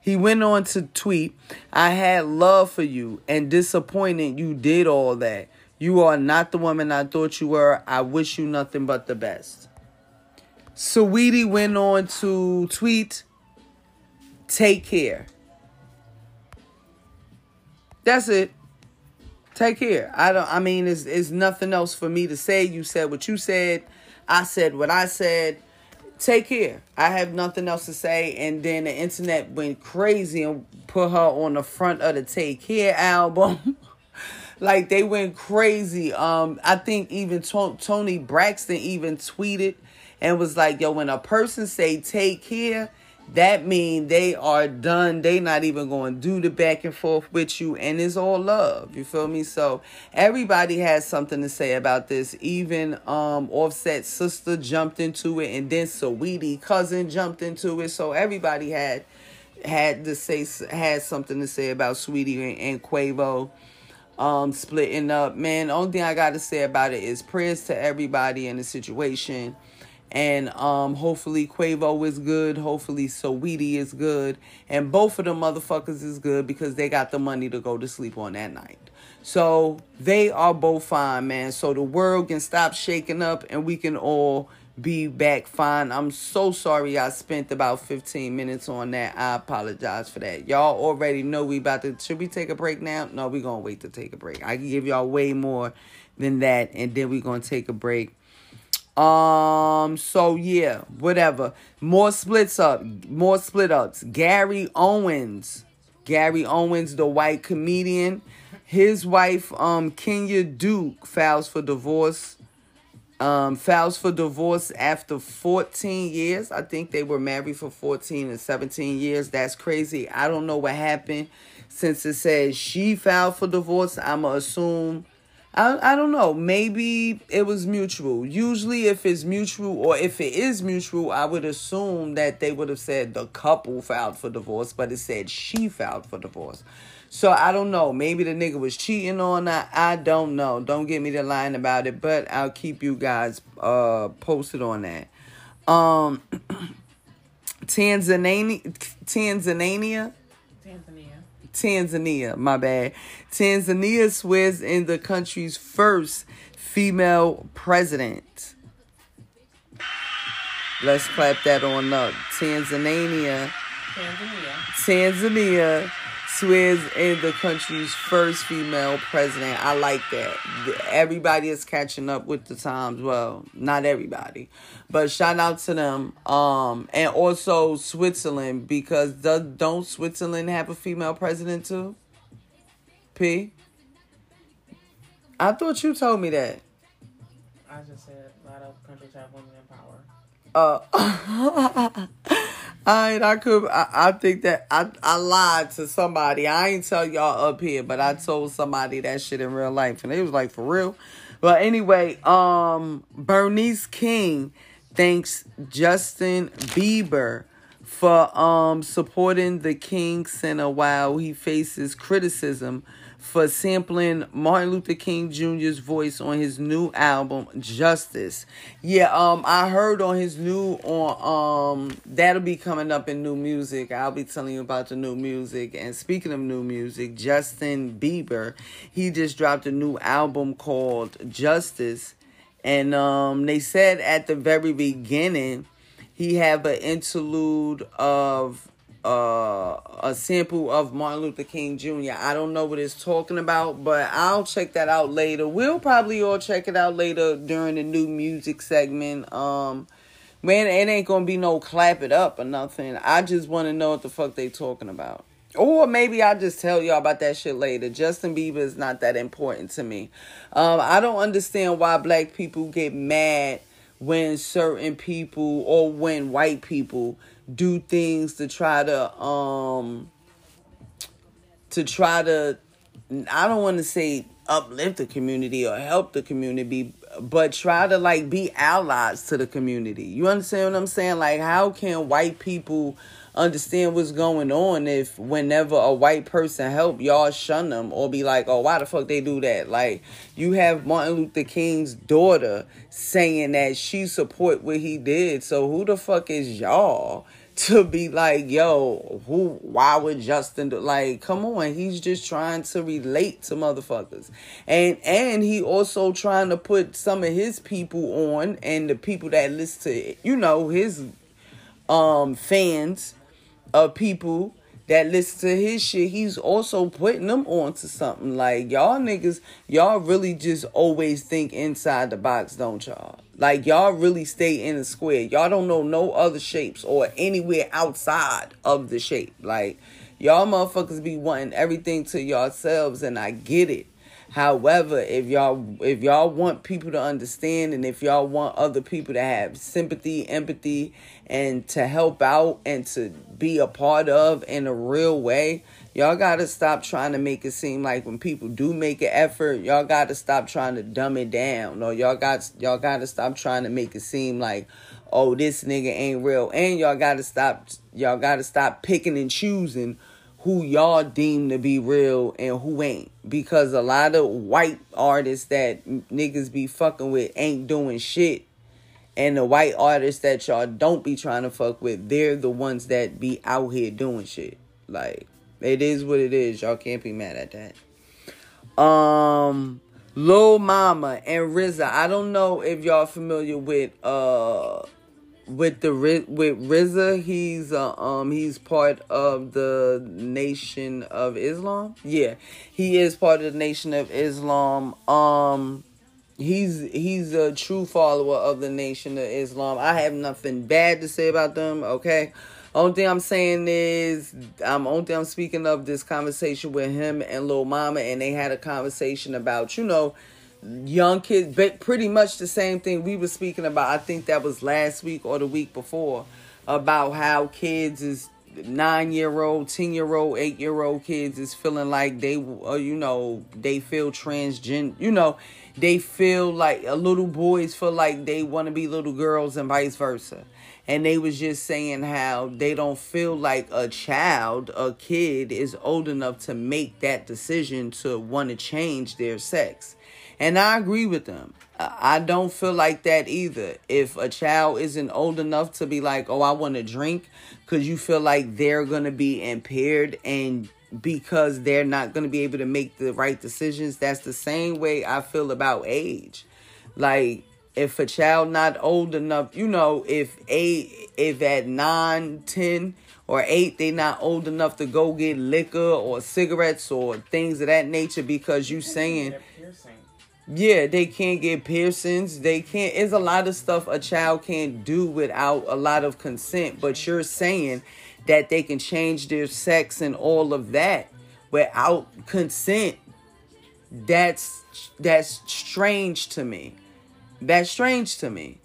He went on to tweet i had love for you and disappointed you did all that. You are not the woman i thought you were. I wish you nothing but the best. Saweetie went on to tweet take care that's it. Take care. I don't I mean it's it's nothing else for me to say. You said what you said. I said what I said. Take care. I have nothing else to say. And then the internet went crazy and put her on the front of the Take Care album. like they went crazy. Um, I think even Toni Braxton even tweeted and was like, "Yo, when a person say take care, that mean they are done. They not even going to do the back and forth with you, and it's all love. You feel me? So everybody has something to say about this. Even um Offset sister jumped into it, and then Saweetie cousin jumped into it. So everybody had had to say had something to say about Saweetie and, and Quavo um splitting up. Man, only thing I got to say about it is prayers to everybody in the situation and um hopefully Quavo is good, hopefully Saweetie is good, and both of them motherfuckers is good because they got the money to go to sleep on that night. So they are both fine, man. So the world can stop shaking up and we can all be back fine. I'm so sorry I spent about 15 minutes on that. I apologize for that. Y'all already know we about to should we take a break now? No, we gonna wait to take a break. I can give y'all way more than that, and then we gonna take a break um, so yeah, whatever. More splits up, more split ups. Gary Owens. Gary Owens, the white comedian. His wife, um, Kenya Duke, files for divorce. um, files for divorce after 14 years. I think they were married for 14 and 17 years. That's crazy. I don't know what happened since it says she filed for divorce. I'm going to assume. I, I don't know. Maybe it was mutual. Usually, if it's mutual or if it is mutual, I would assume that they would have said the couple filed for divorce, but it said she filed for divorce. So I don't know. Maybe the nigga was cheating on her. I don't know. Don't get me to lying about it, but I'll keep you guys uh posted on that. Um Tanzania Tanzania Tanzania. My bad. Tanzania swears in the country's first female president. Let's clap that on up. Tanzania Tanzania. Tanzania swears in the country's first female president. I like that. Everybody is catching up with the times. Well, not everybody, but shout out to them. Um, and also Switzerland because does don't Switzerland have a female president too? P. I thought you told me that. I just said a lot of countries have women in power. Uh, I ain't, I could I, I think that I I lied to somebody. I ain't tell y'all up here, but I told somebody that shit in real life, and they was like for real. But anyway, um, Bernice King thanks Justin Bieber for um supporting the King Center while he faces criticism for sampling Martin Luther King Jr.'s voice on his new album Justice. Yeah, um I heard on his new on um that'll be coming up in new music. I'll be telling you about the new music. And speaking of new music, Justin Bieber, he just dropped a new album called Justice. And um they said at the very beginning he have an interlude of uh, a sample of Martin Luther King Jr. I don't know what it's talking about, but I'll check that out later. We'll probably all check it out later during the new music segment. Um, man, it ain't gonna be no clap it up or nothing. I just want to know what the fuck they talking about. Or maybe I'll just tell y'all about that shit later. Justin Bieber is not that important to me. Um, I don't understand why black people get mad when certain people or when white people do things to try to um to try to I don't want to say uplift the community or help the community but try to like be allies to the community. You understand what I'm saying? Like how can white people understand what's going on if whenever a white person help y'all shun them or be like oh why the fuck they do that like you have martin luther king's daughter saying that she support what he did so who the fuck is y'all to be like, yo, who why would Justin do like come on, he's just trying to relate to motherfuckers. And and he also trying to put some of his people on and the people that listen to you know, his um fans of people that listen to his shit, he's also putting them onto something. Like y'all niggas, y'all really just always think inside the box, don't y'all? Like y'all really stay in the square. Y'all don't know no other shapes or anywhere outside of the shape. Like y'all motherfuckers be wanting everything to yourselves, and I get it. However, if y'all if y'all want people to understand and if y'all want other people to have sympathy, empathy, and to help out and to be a part of in a real way, y'all gotta stop trying to make it seem like when people do make an effort, y'all gotta stop trying to dumb it down. Or y'all got y'all gotta stop trying to make it seem like, oh, this nigga ain't real. And y'all gotta stop y'all gotta stop picking and choosing who y'all deem to be real and who ain't. Because a lot of white artists that niggas be fucking with ain't doing shit. And the white artists that y'all don't be trying to fuck with, they're the ones that be out here doing shit. Like, it is what it is. Y'all can't be mad at that. Um, Lil Mama and RZA. I don't know if y'all familiar with uh with the with RZA, he's uh, um he's part of the Nation of Islam. Yeah, he is part of the Nation of Islam. Um, he's he's a true follower of the Nation of Islam. I have nothing bad to say about them. Okay. Only thing I'm saying is, I'm only thing I'm speaking of this conversation with him and Lil Mama, and they had a conversation about, you know, young kids, but pretty much the same thing we were speaking about. I think that was last week or the week before about how kids is nine year old, ten year old, eight year old kids is feeling like they, uh, you know, they feel transgender. You know, they feel like uh, little boys feel like they want to be little girls and vice versa. And they was just saying how they don't feel like a child, a kid, is old enough to make that decision to want to change their sex. And I agree with them. I don't feel like that either. If a child isn't old enough to be like, oh, I want to drink, because you feel like they're going to be impaired and because they're not going to be able to make the right decisions, that's the same way I feel about age. Like, if a child not old enough, you know, if eight, if at nine, ten, or eight, they not old enough to go get liquor or cigarettes or things of that nature because you saying yeah, they can't get piercings. They can't. It's a lot of stuff a child can't do without a lot of consent. But you're saying that they can change their sex and all of that without consent. That's that's strange to me. That's strange to me.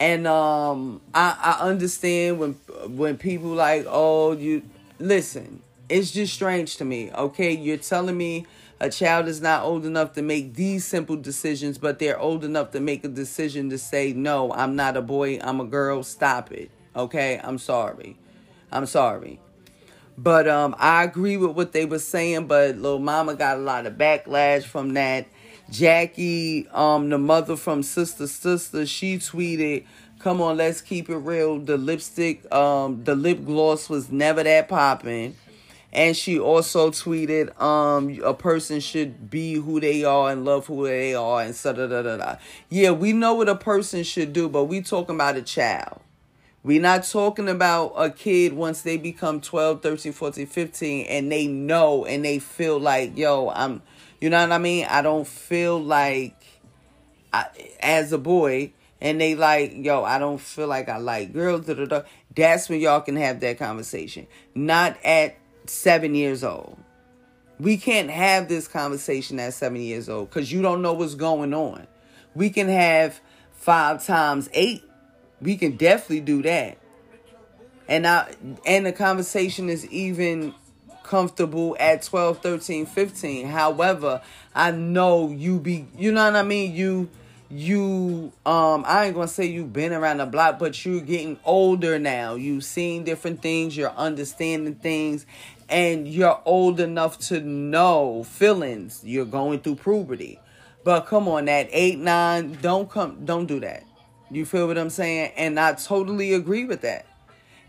And um, I I understand when when people like, oh, you listen. It's just strange to me. Okay, you're telling me a child is not old enough to make these simple decisions, but they're old enough to make a decision to say, no, I'm not a boy, I'm a girl, stop it. Okay, I'm sorry. I'm sorry. But um, I agree with what they were saying, but little mama got a lot of backlash from that. Jackée, um, the mother from Sister Sister, she tweeted, Come on, let's keep it real. The lipstick, um, the lip gloss was never that popping and she also tweeted um a person should be who they are and love who they are and da da da da. Yeah, we know what a person should do, but we talking about a child. We're not talking about a kid once they become 12, 13, 14, 15 and they know and they feel like, yo, I'm you know what I mean? I don't feel like I, as a boy and they like, yo, I don't feel like I like girls. Da, da, da. That's when y'all can have that conversation. Not at seven years old. We can't have this conversation at seven years old because you don't know what's going on. We can have five times eight. We can definitely do that. And I and the conversation is even comfortable at 12, 13, 15. However, I know you be you know what I mean? You you um I ain't gonna say you've been around the block, but you're getting older now. You've seen different things, you're understanding things, and you're old enough to know feelings. You're going through puberty. But come on, that eight, nine, don't come don't do that. You feel what I'm saying? And I totally agree with that.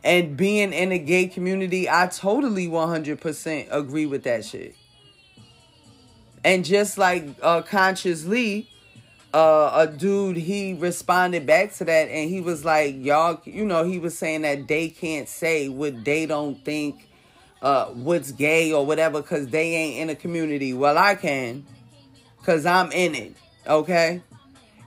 And being in a gay community, I totally 100% agree with that shit. And just like uh, Conscious Lee, uh, a dude, he responded back to that and he was like, y'all, you know, he was saying that they can't say what they don't think uh, what's gay or whatever because they ain't in a community. Well, I can because I'm in it, okay?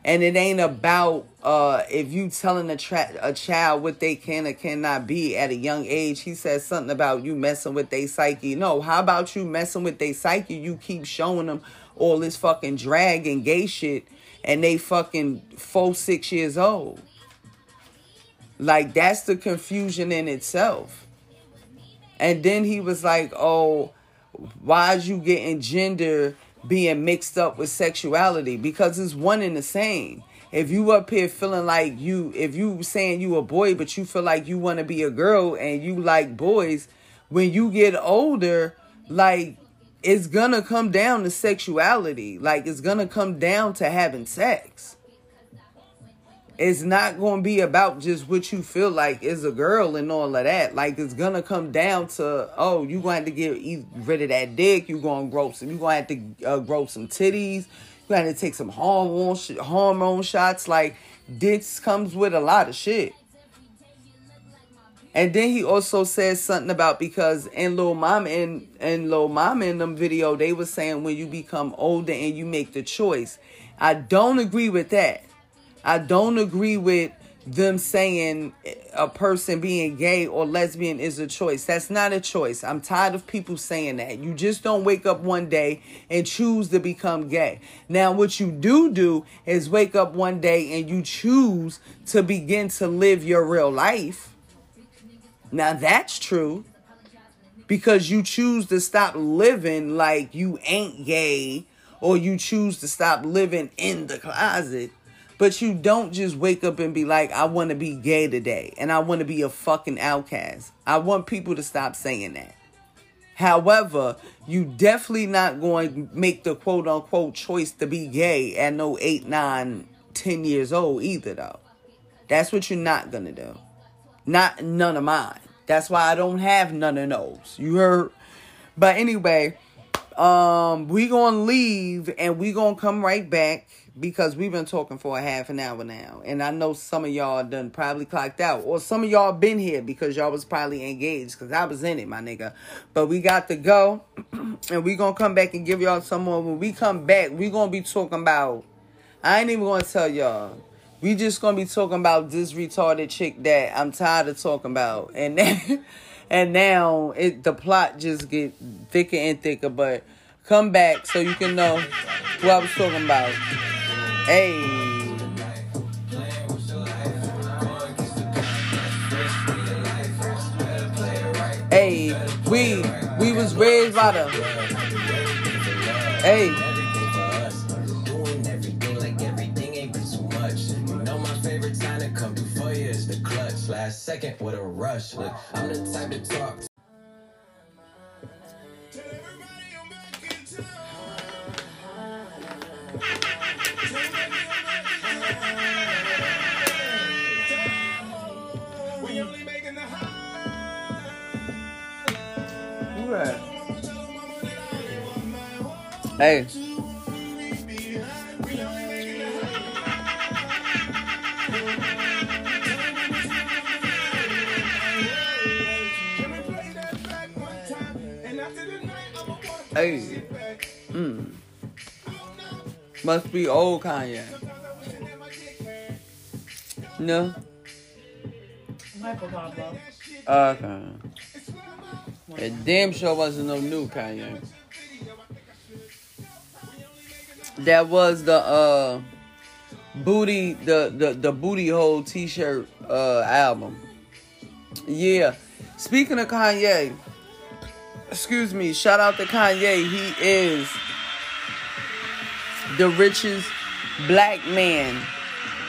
And it ain't about uh, if you telling a, tra- a child what they can or cannot be at a young age. He says something about you messing with their psyche. No, how about you messing with their psyche? You keep showing them all this fucking drag and gay shit and they fucking four, six years old. Like, that's the confusion in itself. And then he was like, "Oh, why is you getting gender being mixed up with sexuality? Because it's one and the same." If you up here feeling like you, if you saying you a boy, but you feel like you want to be a girl and you like boys, when you get older, like it's gonna come down to sexuality. Like it's gonna come down to having sex. It's not going to be about just what you feel like is a girl and all of that. Like it's going to come down to oh, you going to get rid of that dick. You're going to grow some. you're going to have to uh, grow some titties. You're going to take some hormone sh- hormone shots. Like this comes with a lot of shit. And then he also says something about because in Lil Mama and and Lil Mama in them video, they were saying when you become older and you make the choice. I don't agree with that. I don't agree with them saying a person being gay or lesbian is a choice. That's not a choice. I'm tired of people saying that. You just don't wake up one day and choose to become gay. Now, what you do do is wake up one day and you choose to begin to live your real life. Now, that's true because you choose to stop living like you ain't gay or you choose to stop living in the closet but you don't just wake up and be like, I want to be gay today and I want to be a fucking outcast. I want people to stop saying that. However, you definitely not going to make the quote unquote choice to be gay at no 8, 9, 10 years old either, though. That's what you're not to do. Not none of mine. That's why I don't have none of those. You heard? But anyway, um, we gonna leave and we gonna come right back because we've been talking for a half an hour now. And I know some of y'all done probably clocked out. Or some of y'all been here because y'all was probably engaged. Because I was in it, my nigga. But we got to go. and we gonna come back and give y'all some more. When we come back, we gonna be talking about I ain't even gonna tell y'all. We just gonna be talking about this retarded chick that I'm tired of talking about. And then and now it the plot just get thicker and thicker, but come back so you can know who I was talking about. Hey. Hey, we we was raised by the Hey. Last second with a rush. Look, I'm the type to talk. Hey. Hey. Mm. Must be old Kanye. No. Michael Pablo. Okay. It damn sure wasn't no new Kanye. That was the uh booty the the, the booty hole t-shirt uh album. Yeah. Speaking of Kanye, excuse me, shout out to Kanye. He is the richest black man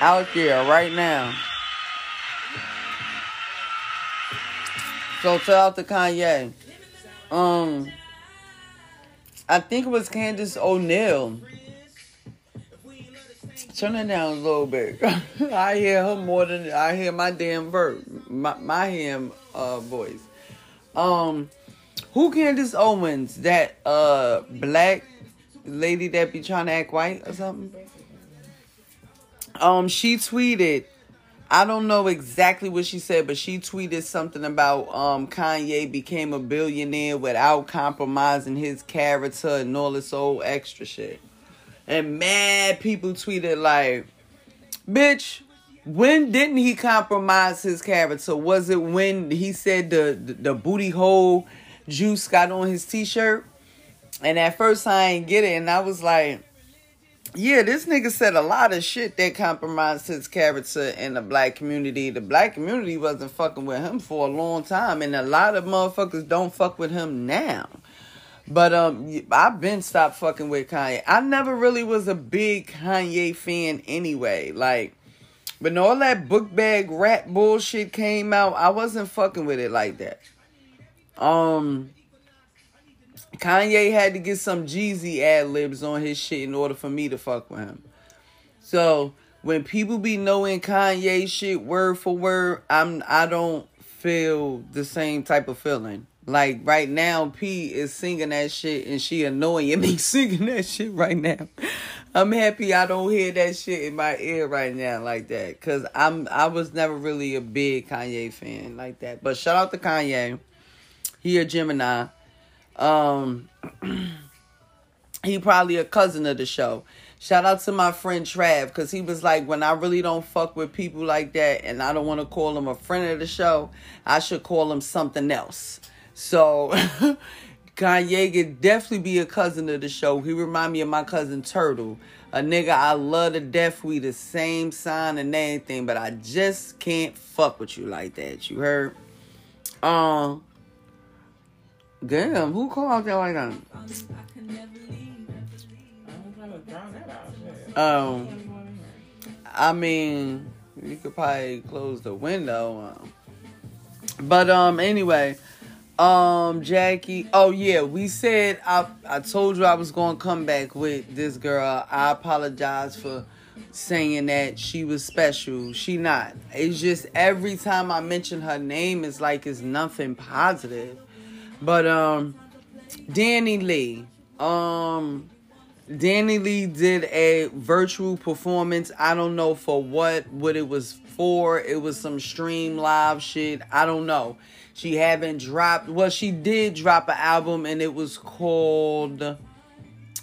out there right now. So shout out to Kanye. Um, I think it was Candace O'Neill. Turn it down a little bit. I hear her more than I hear my damn verb, my my uh voice. Um, who Candace Owens? That uh black lady that be trying to act white or something. Um, she tweeted I don't know exactly what she said, but she tweeted something about um, Kanye became a billionaire without compromising his character and all this old extra shit. And mad people tweeted like, bitch, when didn't he compromise his character? Was it when he said the, the, the booty hole juice got on his t-shirt? And at first I ain't get it, and I was like, yeah, this nigga said a lot of shit that compromised his character in the black community. The black community wasn't fucking with him for a long time, and a lot of motherfuckers don't fuck with him now. But um, I've been stopped fucking with Kanye. I never really was a big Kanye fan anyway. Like, when all that book bag rap bullshit came out, I wasn't fucking with it like that. Um, Kanye had to get some Jeezy ad libs on his shit in order for me to fuck with him. So when people be knowing Kanye shit word for word, I'm I don't feel the same type of feeling. Like right now, P is singing that shit and she annoying me singing that shit right now. I'm happy I don't hear that shit in my ear right now like that. Cause I'm I was never really a big Kanye fan like that. But shout out to Kanye. He a Gemini. Um, he probably a cousin of the show. Shout out to my friend Trav, because he was like, when I really don't fuck with people like that and I don't want to call him a friend of the show, I should call him something else. So Kanye could definitely be a cousin of the show. He remind me of my cousin Turtle. A nigga I love to death. We the same sign and everything, but I just can't fuck with you like that. You heard? Um, damn, who called that like that? Um? I mean, you could probably close the window. Um, but um, anyway, um, Jackie. Oh yeah, we said I I told you I was gonna come back with this girl. I apologize for saying that she was special. She not. It's just every time I mention her name, it's like it's nothing positive. But um, DaniLeigh. Um. DaniLeigh did a virtual performance. I don't know for what, what it was for. It was some stream live shit. I don't know. She haven't dropped. Well, she did drop an album, and it was called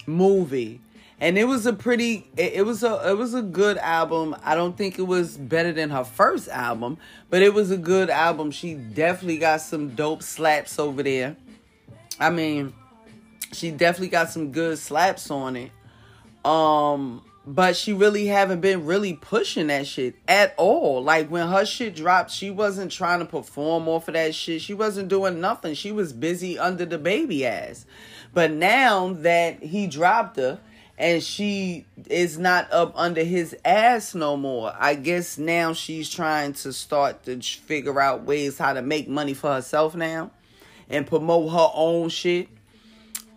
Movie, and it was a pretty. It, it was a. It was a good album. I don't think it was better than her first album, but it was a good album. She definitely got some dope slaps over there. I mean she definitely got some good slaps on it. Um, but she really haven't been really pushing that shit at all. Like when her shit dropped, she wasn't trying to perform off of that shit. She wasn't doing nothing. She was busy under the baby ass. But now that he dropped her and she is not up under his ass no more, I guess now she's trying to start to figure out ways how to make money for herself now and promote her own shit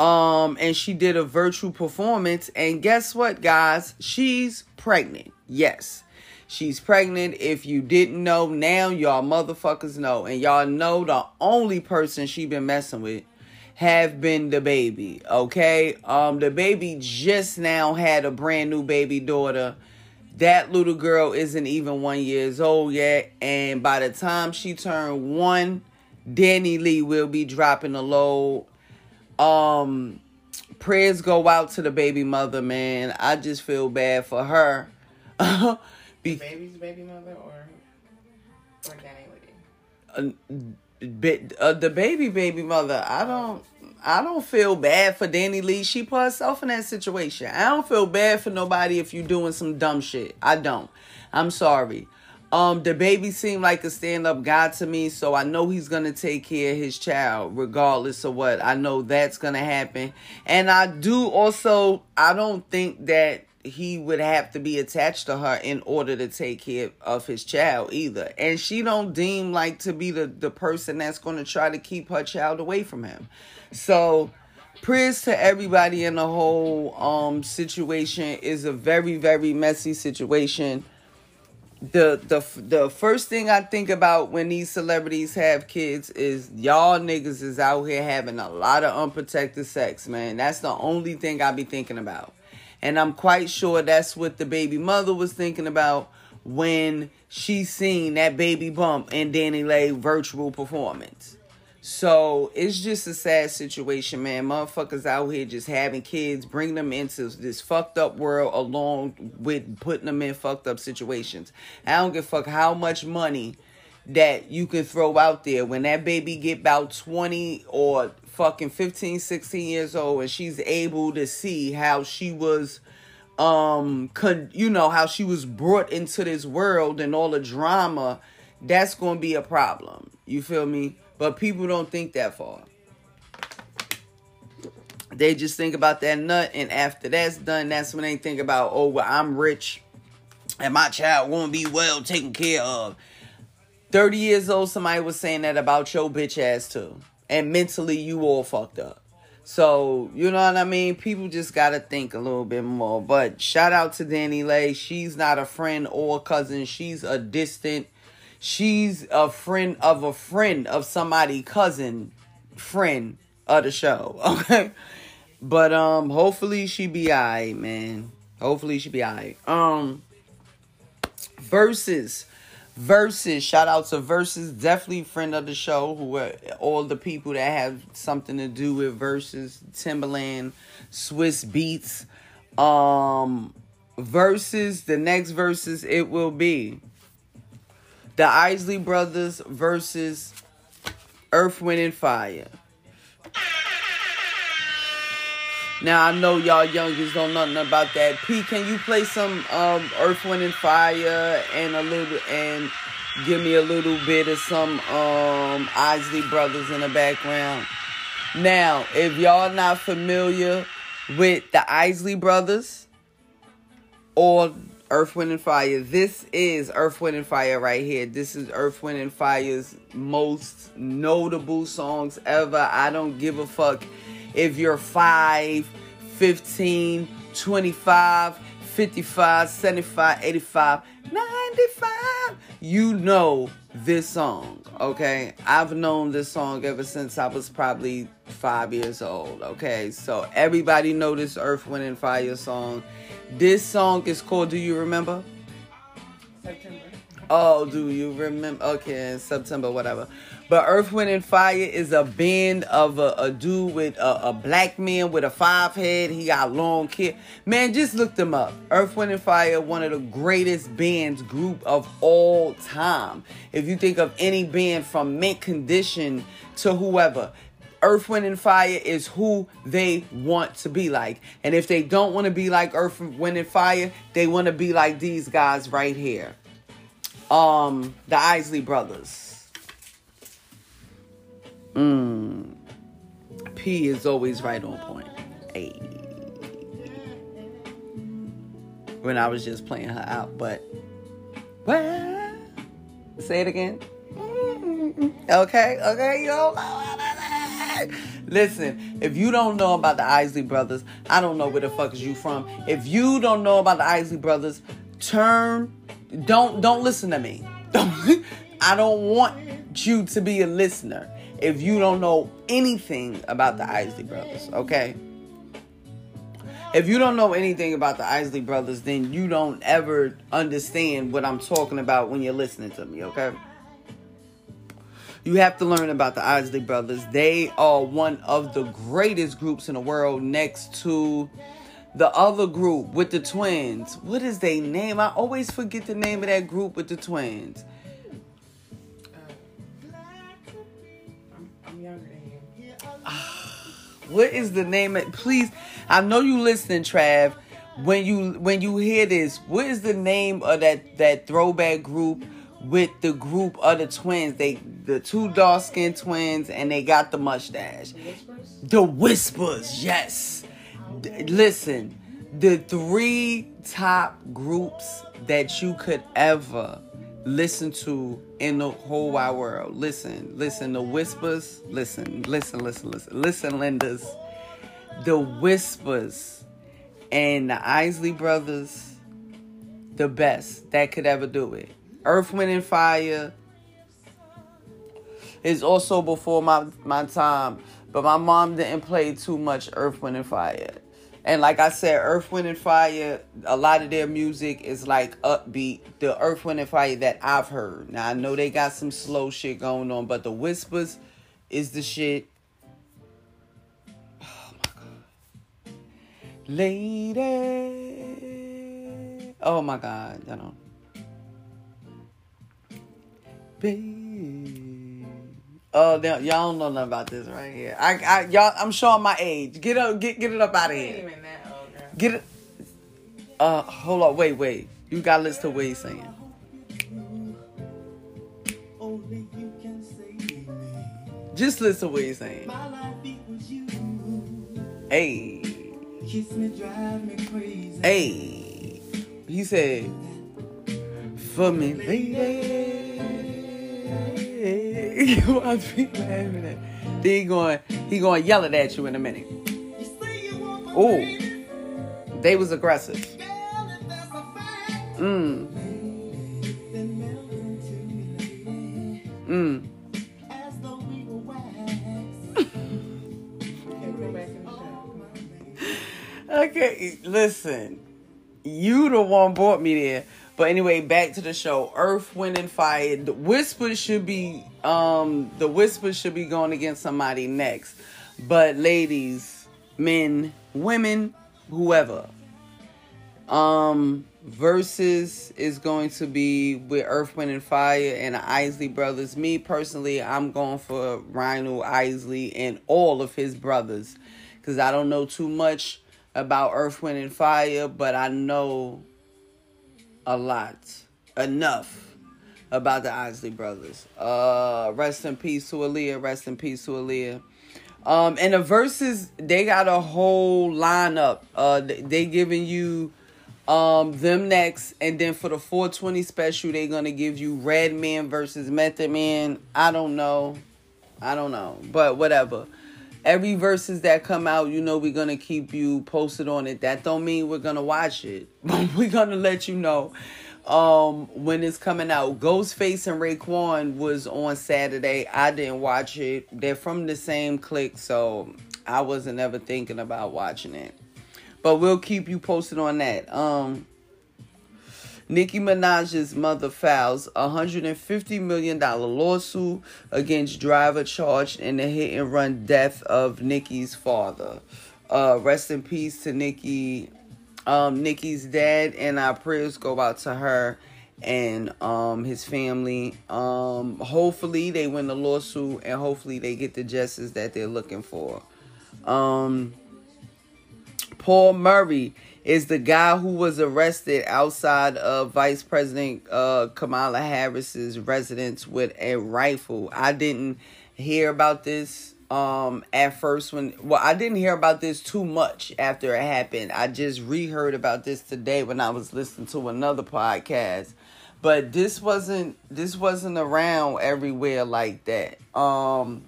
um and she did a virtual performance and guess what guys? She's pregnant. Yes. She's pregnant. If you didn't know now y'all motherfuckers know. And y'all know the only person she been messing with have been the baby okay? Um the baby just now had a brand new baby daughter. That little girl isn't even one years old yet. And by the time she turned one DaniLeigh will be dropping a load um prayers go out to the baby mother man. I just feel bad for her. Be- Baby's baby mother or or Danny Lee? uh, bit- uh, the baby baby mother. I don't i don't feel bad for DaniLeigh. She put herself in that situation. I don't feel bad for nobody if you're doing some dumb shit. I don't. I'm sorry um the baby seemed like a stand-up guy to me so i know he's gonna take care of his child regardless of what. I know that's gonna happen. And i do also i don't think that he would have to be attached to her in order to take care of his child either. And she don't deem like to be the the person that's going to try to keep her child away from him. So prayers to everybody in the whole um situation is a very very messy situation the the the first thing I think about when these celebrities have kids is y'all niggas is out here having a lot of unprotected sex, man. That's the only thing I be thinking about. And I'm quite sure that's what the baby mother was thinking about when she seen that baby bump in DaniLeigh virtual performance. So it's just a sad situation, man. Motherfuckers out here just having kids, bring them into this fucked up world along with putting them in fucked up situations. I don't give a fuck how much money that you can throw out there when that baby get about 20 or fucking 15, 16 years old and she's able to see how she was um con- you know how she was brought into this world and all the drama that's going to be a problem. You feel me? But people don't think that far. They just think about that nut, and after that's done, that's when they think about, oh, well, I'm rich, and my child won't be well taken care of. 30 years old, somebody was saying that about your bitch ass, too. And mentally, you all fucked up. So, you know what I mean? People just got to think a little bit more. But shout out to DaniLeigh. She's not a friend or cousin, she's a distant she's a friend of a friend of somebody cousin friend of the show okay? But um hopefully she be alright man. Hopefully she be alright um versus versus shout out to Verzuz definitely friend of the show who are all the people that have something to do with Verzuz Timbaland Swizz Beatz. Um, Verzuz the next Verzuz it will be the Isley Brothers versus Earth, Wind, and Fire. Now I know y'all youngins don't know nothing about that. P, can you play some um, Earth, Wind, and Fire and a little and give me a little bit of some um, Isley Brothers in the background? Now, if y'all not familiar with the Isley Brothers or Earth, Wind, and Fire, this is Earth, Wind, and Fire right here. This is Earth, Wind, and Fire's most notable songs ever. I don't give a fuck if you're 5, 15, 25, 55, 75, 85, 95. You know this song, okay? I've known this song ever since I was probably five years old, okay? So everybody know this Earth, Wind, and Fire song. This song is called Do You Remember? September. Oh, do you remember? Okay, in September, whatever. But Earth, Wind, and Fire is a band of a, a dude with a, a, black man with a five head. He got long hair. Man, just look them up. Earth, Wind, and Fire, one of the greatest bands group of all time. If you think of any band from Mint Condition to whoever, Earth, Wind, and Fire is who they want to be like. And if they don't want to be like Earth, Wind, and Fire, they want to be like these guys right here. Um, the Isley Brothers. Mm. P is always right on point. Hey. When I was just playing her out, but well, say it again. Okay, okay, yo. Listen, if you don't know about the Isley Brothers, I don't know where the fuck is you from. If you don't know about the Isley Brothers, turn don't don't listen to me. I don't want you to be a listener if you don't know anything about the Isley Brothers, okay? If you don't know anything about the Isley Brothers, then you don't ever understand what I'm talking about when you're listening to me, okay? You have to learn about the Isley Brothers. They are one of the greatest groups in the world next to the other group with the twins. What is their name? I always forget the name of that group with the twins. What is the name of please I know you listening, Trav. When you when you hear this, what is the name of that that throwback group with the group of the twins? They the two dark skinned twins and they got the mustache. Whispers? The Whispers, yes. D- listen, the three top groups that you could ever listen to in the whole wide world. Listen, listen, the Whispers. Listen, listen, listen, listen, listen, Lindas. The Whispers and the Isley Brothers, the best that could ever do it. Earth, Wind, and Fire is also before my my time, but my mom didn't play too much Earth, Wind, and Fire. And like I said, Earth, Wind, and Fire, a lot of their music is like upbeat. The Earth, Wind, and Fire that I've heard. Now, I know they got some slow shit going on, but the Whispers is the shit. Oh my God. Lady. Oh my God. You know. Babe. Oh, now, y'all don't know nothing about this right here. I, I, y'all, I'm showing my age. Get up, get, get it up out of I ain't here. even that old, girl. Get it. Uh, hold on. Wait, wait. You gotta listen to what he's saying. Only you can save me. Just listen to what he's saying. My life it was you. Hey, Kiss me, drive me crazy. hey. He said, "For me, lady." you must be laughing at. Then he going, he going yell it at you in a minute. Ooh, they was aggressive. Mm, mm. Okay, listen. You the one brought me there. But anyway, back to the show. Earth, Wind, and Fire. The Whispers should be um the Whispers should be going against somebody next. But ladies, men, women, whoever, Um, Verzuz is going to be with Earth, Wind, and Fire and the Isley brothers. Me personally, I'm going for Rhino Isley and all of his brothers because I don't know too much about Earth, Wind, and Fire, but I know a lot, enough about the Isley brothers. Uh, rest in peace to Aaliyah. Rest in peace to Aaliyah. Um, and the Verzuz, they got a whole lineup. Uh, they giving you um them next, and then for the 420 special, they gonna give you Redman versus Method Man. I don't know, I don't know, but whatever. Every Verzuz that come out, you know, we're gonna keep you posted on it. That don't mean we're gonna watch it, but we're gonna let you know um when it's coming out. Ghostface and Raekwon was on Saturday. I didn't watch it. They're from the same clique, so I wasn't ever thinking about watching it. But we'll keep you posted on that. Um Nicki Minaj's mother files a $150 million lawsuit against driver charged in the hit and run death of Nicki's father. Uh, rest in peace to Nicki, um, Nicki's dad, and our prayers go out to her and um, his family. Um, hopefully they win the lawsuit and hopefully they get the justice that they're looking for. Um, Paul Murray is the guy who was arrested outside of Vice President uh, Kamala Harris's residence with a rifle. I didn't hear about this um at first when well I didn't hear about this too much after it happened. I just reheard about this today when I was listening to another podcast. But this wasn't this wasn't around everywhere like that. Um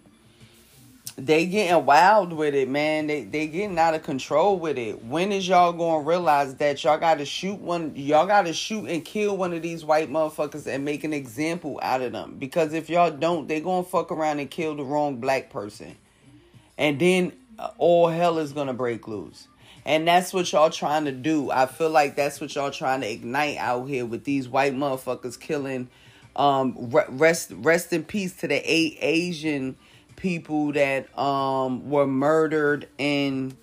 they getting wild with it, man. They they getting out of control with it. When is y'all gonna realize that y'all gotta shoot one y'all gotta shoot and kill one of these white motherfuckers and make an example out of them? Because if y'all don't, they gonna fuck around and kill the wrong black person. And then uh, all hell is gonna break loose. And that's what y'all trying to do. I feel like that's what y'all trying to ignite out here with these white motherfuckers killing um rest rest in peace to the eight Asian people that um were murdered in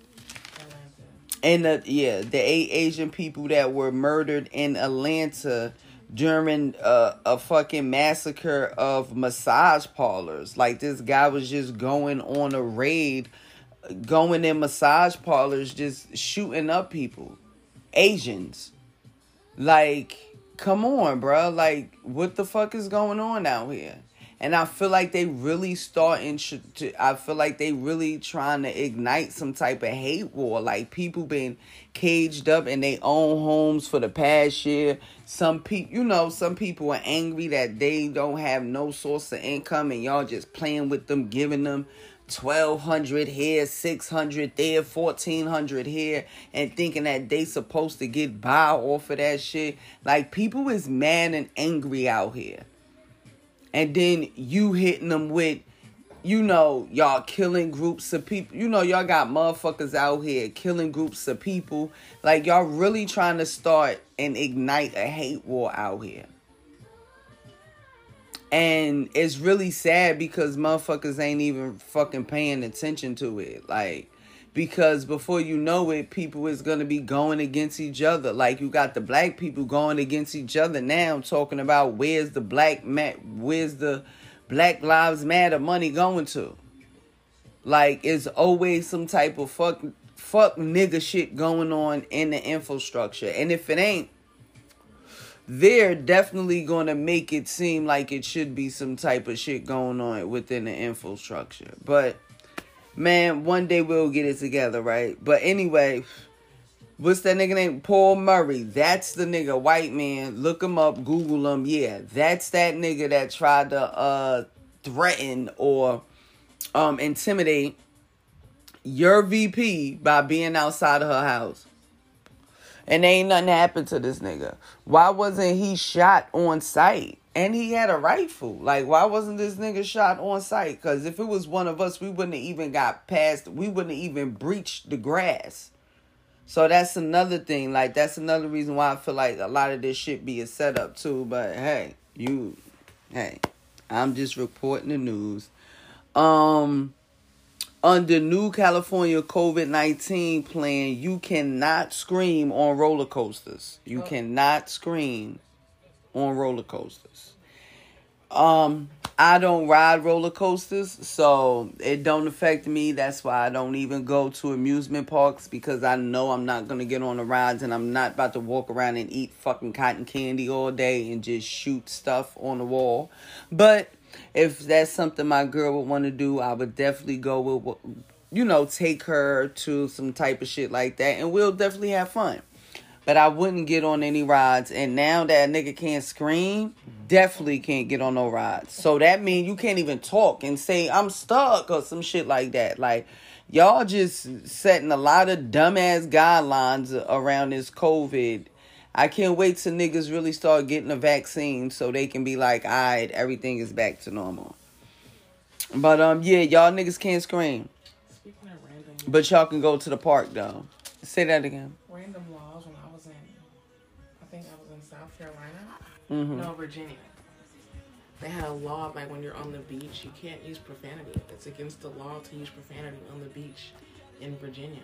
in the yeah the eight Asian people that were murdered in Atlanta during uh, a fucking massacre of massage parlors. Like this guy was just going on a raid, going in massage parlors, just shooting up people, Asians. Like, come on, bro. Like, what the fuck is going on out here? And I feel like they really starting to. I feel like they really trying to ignite some type of hate war. Like people been caged up in their own homes for the past year. Some people, you know, some people are angry that they don't have no source of income, and y'all just playing with them, giving them. 1200 here 600 there 1400 here and thinking that they supposed to get by off of that shit like people is mad and angry out here and then you hitting them with you know y'all killing groups of people you know y'all got motherfuckers out here killing groups of people. Like y'all really trying to start and ignite a hate war out here. And it's really sad because motherfuckers ain't even fucking paying attention to it. Like because before you know it, people is gonna be going against each other. Like you got the black people going against each other now, talking about where's the black ma- where's the Black Lives Matter money going to? Like it's always some type of fuck fuck nigga shit going on in the infrastructure, and if it ain't, they're definitely gonna make it seem like it should be some type of shit going on within the infrastructure, but man, one day we'll get it together, right? But anyway, what's that nigga name? Paul Murray. That's the nigga, white man. Look him up, Google him. Yeah, that's that nigga that tried to uh threaten or um intimidate your VP by being outside of her house. And ain't nothing happened to this nigga. Why wasn't he shot on sight? And he had a rifle. Like, why wasn't this nigga shot on sight? Because if it was one of us, we wouldn't have even got past, we wouldn't have even breached the grass. So that's another thing. Like, that's another reason why I feel like a lot of this shit be a setup too. But hey, you, hey, I'm just reporting the news. Um, under new California COVID 19 plan, you cannot scream on roller coasters. You Oh. cannot scream on roller coasters. Um, I don't ride roller coasters, so it don't affect me. That's why I don't even go to amusement parks because I know I'm not gonna get on the rides and I'm not about to walk around and eat fucking cotton candy all day and just shoot stuff on the wall. But if that's something my girl would want to do, I would definitely go with, you know, take her to some type of shit like that, and we'll definitely have fun. But I wouldn't get on any rides. And now that a nigga can't scream, definitely can't get on no rides. So that means you can't even talk and say I'm stuck or some shit like that. Like y'all just setting a lot of dumbass guidelines around this COVID. I can't wait till niggas really start getting a vaccine so they can be like, all right, everything is back to normal. But um, yeah, y'all niggas can't scream, Speaking of random, but y'all can go to the park though. Say that again. random Mm-hmm. no Virginia. They had a law like when you're on the beach, you can't use profanity. It's against the law to use profanity on the beach in Virginia.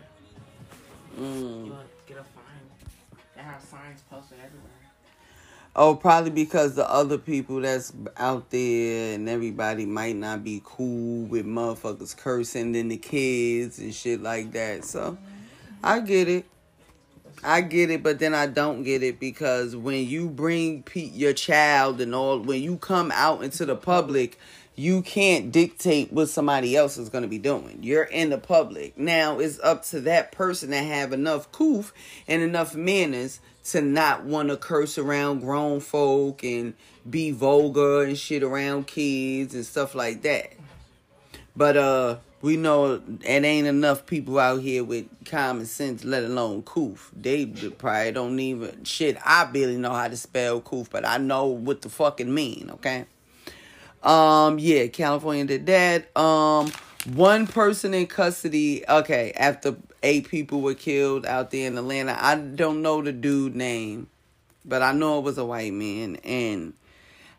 Mm. You'll get a fine. They have signs posted everywhere. Oh, probably because the other people that's out there and everybody might not be cool with motherfuckers cursing and the kids and shit like that. So I get it. I get it, but then I don't get it because when you bring pe- your child and all, when you come out into the public, you can't dictate what somebody else is going to be doing. You're in the public. Now it's up to that person to have enough coof and enough manners to not want to curse around grown folk and be vulgar and shit around kids and stuff like that. But uh we know it ain't enough people out here with common sense, let alone coof. They probably don't even shit. I barely know how to spell coof, but I know what the fucking mean, okay? Um, yeah, California did that. Um, one person in custody, okay, after eight people were killed out there in Atlanta. I don't know the dude name, but I know it was a white man and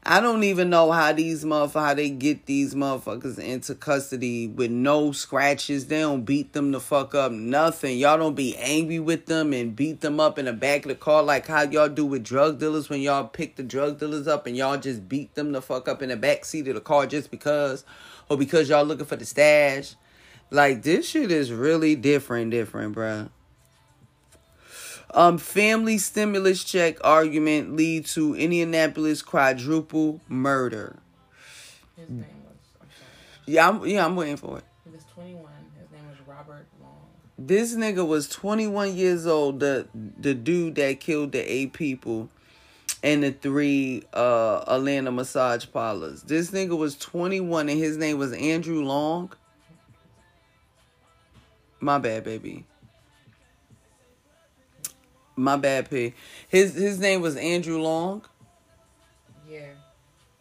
I don't even know how these motherfuckers how they get these motherfuckers into custody with no scratches. They don't beat them the fuck up, nothing. Y'all don't be angry with them and beat them up in the back of the car like how y'all do with drug dealers when y'all pick the drug dealers up and y'all just beat them the fuck up in the back seat of the car just because or because y'all looking for the stash. Like this shit is really different, different, bruh. Um, family stimulus check argument lead to Indianapolis quadruple murder. His name was, Yeah, I'm yeah, I'm waiting for it. he was 21. His name was Robert Long. This nigga was 21 years old. The the dude that killed the eight people and the three uh Atlanta massage parlors. This nigga was 21 and his name was Andrew Long. My bad, baby. My bad, P. His his name was Andrew Long. Yeah.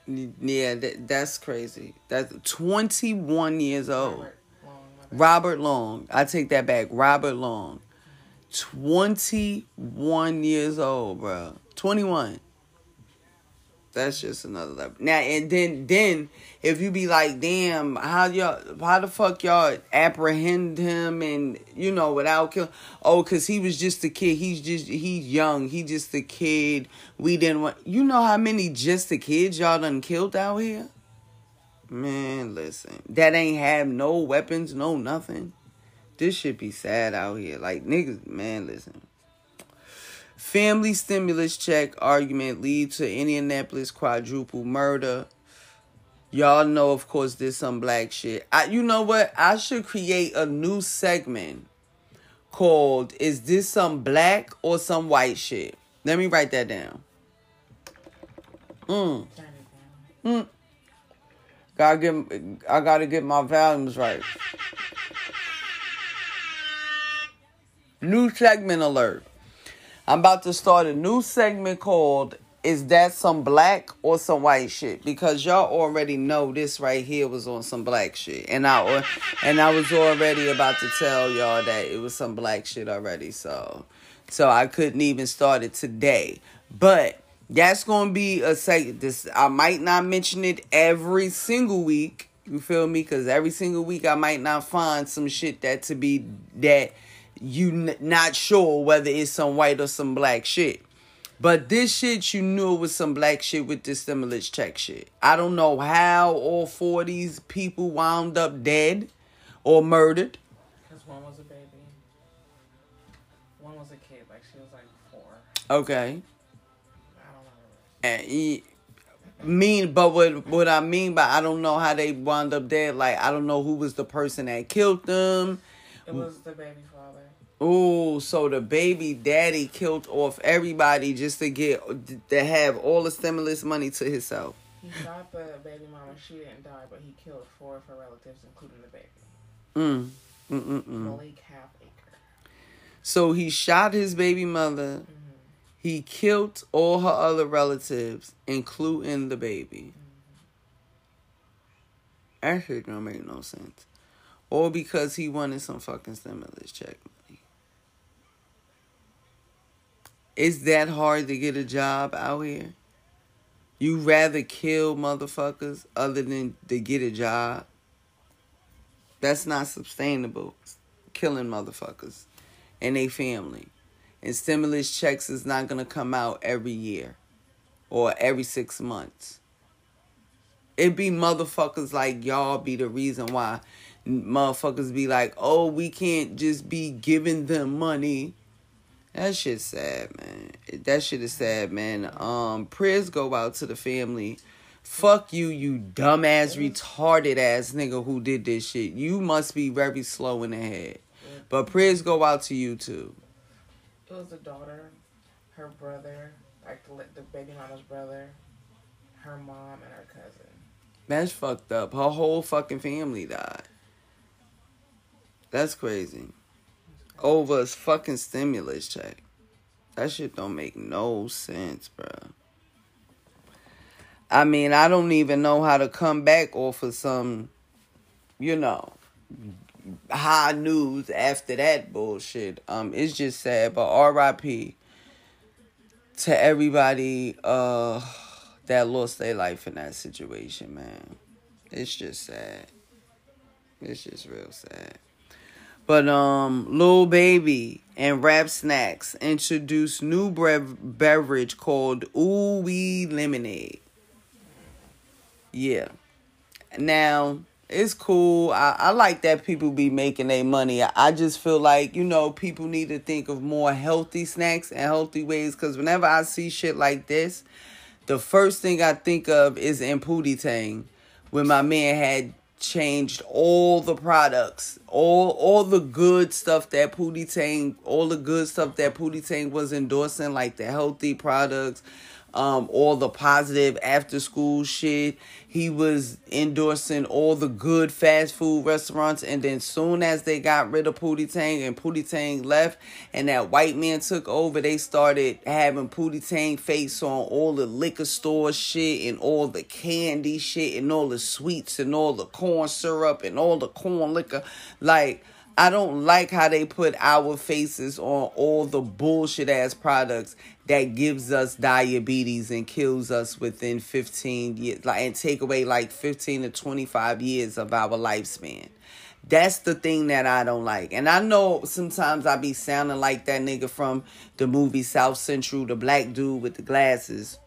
Yeah, that, that's crazy. That's 21 years old. Robert Long. Robert Long. I take that back. Robert Long. 21 years old, bro. 21. That's just another level. Now and then then if you be like, damn, how y'all how the fuck y'all apprehend him and you know without kill oh cause he was just a kid. He's just he's young. He just a kid. We didn't want you know how many just the kids y'all done killed out here? Man, listen. That ain't have no weapons, no nothing. This should be sad out here. Like niggas, man, listen. Family stimulus check argument lead to Indianapolis quadruple murder. Y'all know, of course, there's some black shit. I, you know what? I should create a new segment called "Is this some black or some white shit?" Let me write that down. Mm. Mm. Gotta get, I gotta get my volumes right. New segment alert. I'm about to start a new segment called Is That Some Black or Some White Shit? Because y'all already know this right here was on some black shit. And I and I was already about to tell y'all that it was some black shit already. So so I couldn't even start it today. But that's gonna be a segment. This I might not mention it every single week. You feel me? Because every single week I might not find some shit that to be that you n- not sure whether it's some white or some black shit. But this shit, you knew it was some black shit with this stimulus check shit. I don't know how all four of these people wound up dead or murdered. Because one was a baby. One was a kid. Like, she was like four. Okay. I don't know. And he, mean, but what what I mean by I don't know how they wound up dead. Like I don't know who was the person that killed them. It was the baby Ooh, so the baby daddy killed off everybody just to get to have all the stimulus money to himself. He shot the baby mama. She didn't die, but he killed four of her relatives, including the baby. Mm. Mm-mm-mm. Malik Half Acre. So he shot his baby mother. Mm-hmm. He killed all her other relatives, including the baby. Mm-hmm. That shit don't make no sense. Or because he wanted some fucking stimulus check Is that hard to get a job out here? You rather kill motherfuckers other than to get a job? That's not sustainable. Killing motherfuckers and they family. And stimulus checks is not gonna come out every year or every six months. It be motherfuckers like y'all be the reason why motherfuckers be like, oh, we can't just be giving them money. That shit's sad, man. That shit is sad, man. Um, prayers go out to the family. Fuck you, you dumbass, retarded ass nigga who did this shit. You must be very slow in the head. But prayers go out to you too. It was the daughter, her brother, like the, the baby mama's brother, her mom, and her cousin. That's fucked up. Her whole fucking family died. That's crazy. Over a fucking stimulus check. That shit don't make no sense, bro. I mean, I don't even know how to come back off of some, you know, high news after that bullshit. Um, it's just sad, but R.I.P. to everybody uh that lost their life in that situation, man. It's just sad. It's just real sad. But um, Lil Baby and Rap Snacks introduced new brev- beverage called Ooh Wee Lemonade. Yeah. Now it's cool. I, I like that people be making their money. I, I just feel like you know people need to think of more healthy snacks and healthy ways. Cause whenever I see shit like this, the first thing I think of is in Pootie Tang, when my man had changed all the products, all all the good stuff that Pootie Tang, all the good stuff that Pootie Tang was endorsing, like the healthy products, um, all the positive after school shit. He was endorsing all the good fast food restaurants, and then soon as they got rid of Pootie Tang and Pootie Tang left, and that white man took over, they started having Pootie Tang face on all the liquor store shit and all the candy shit and all the sweets and all the corn syrup and all the corn liquor, like. I don't like how they put our faces on all the bullshit ass products that gives us diabetes and kills us within 15 years like and take away like 15 to 25 years of our lifespan. That's the thing that I don't like. And I know sometimes I be sounding like that nigga from the movie South Central, the black dude with the glasses.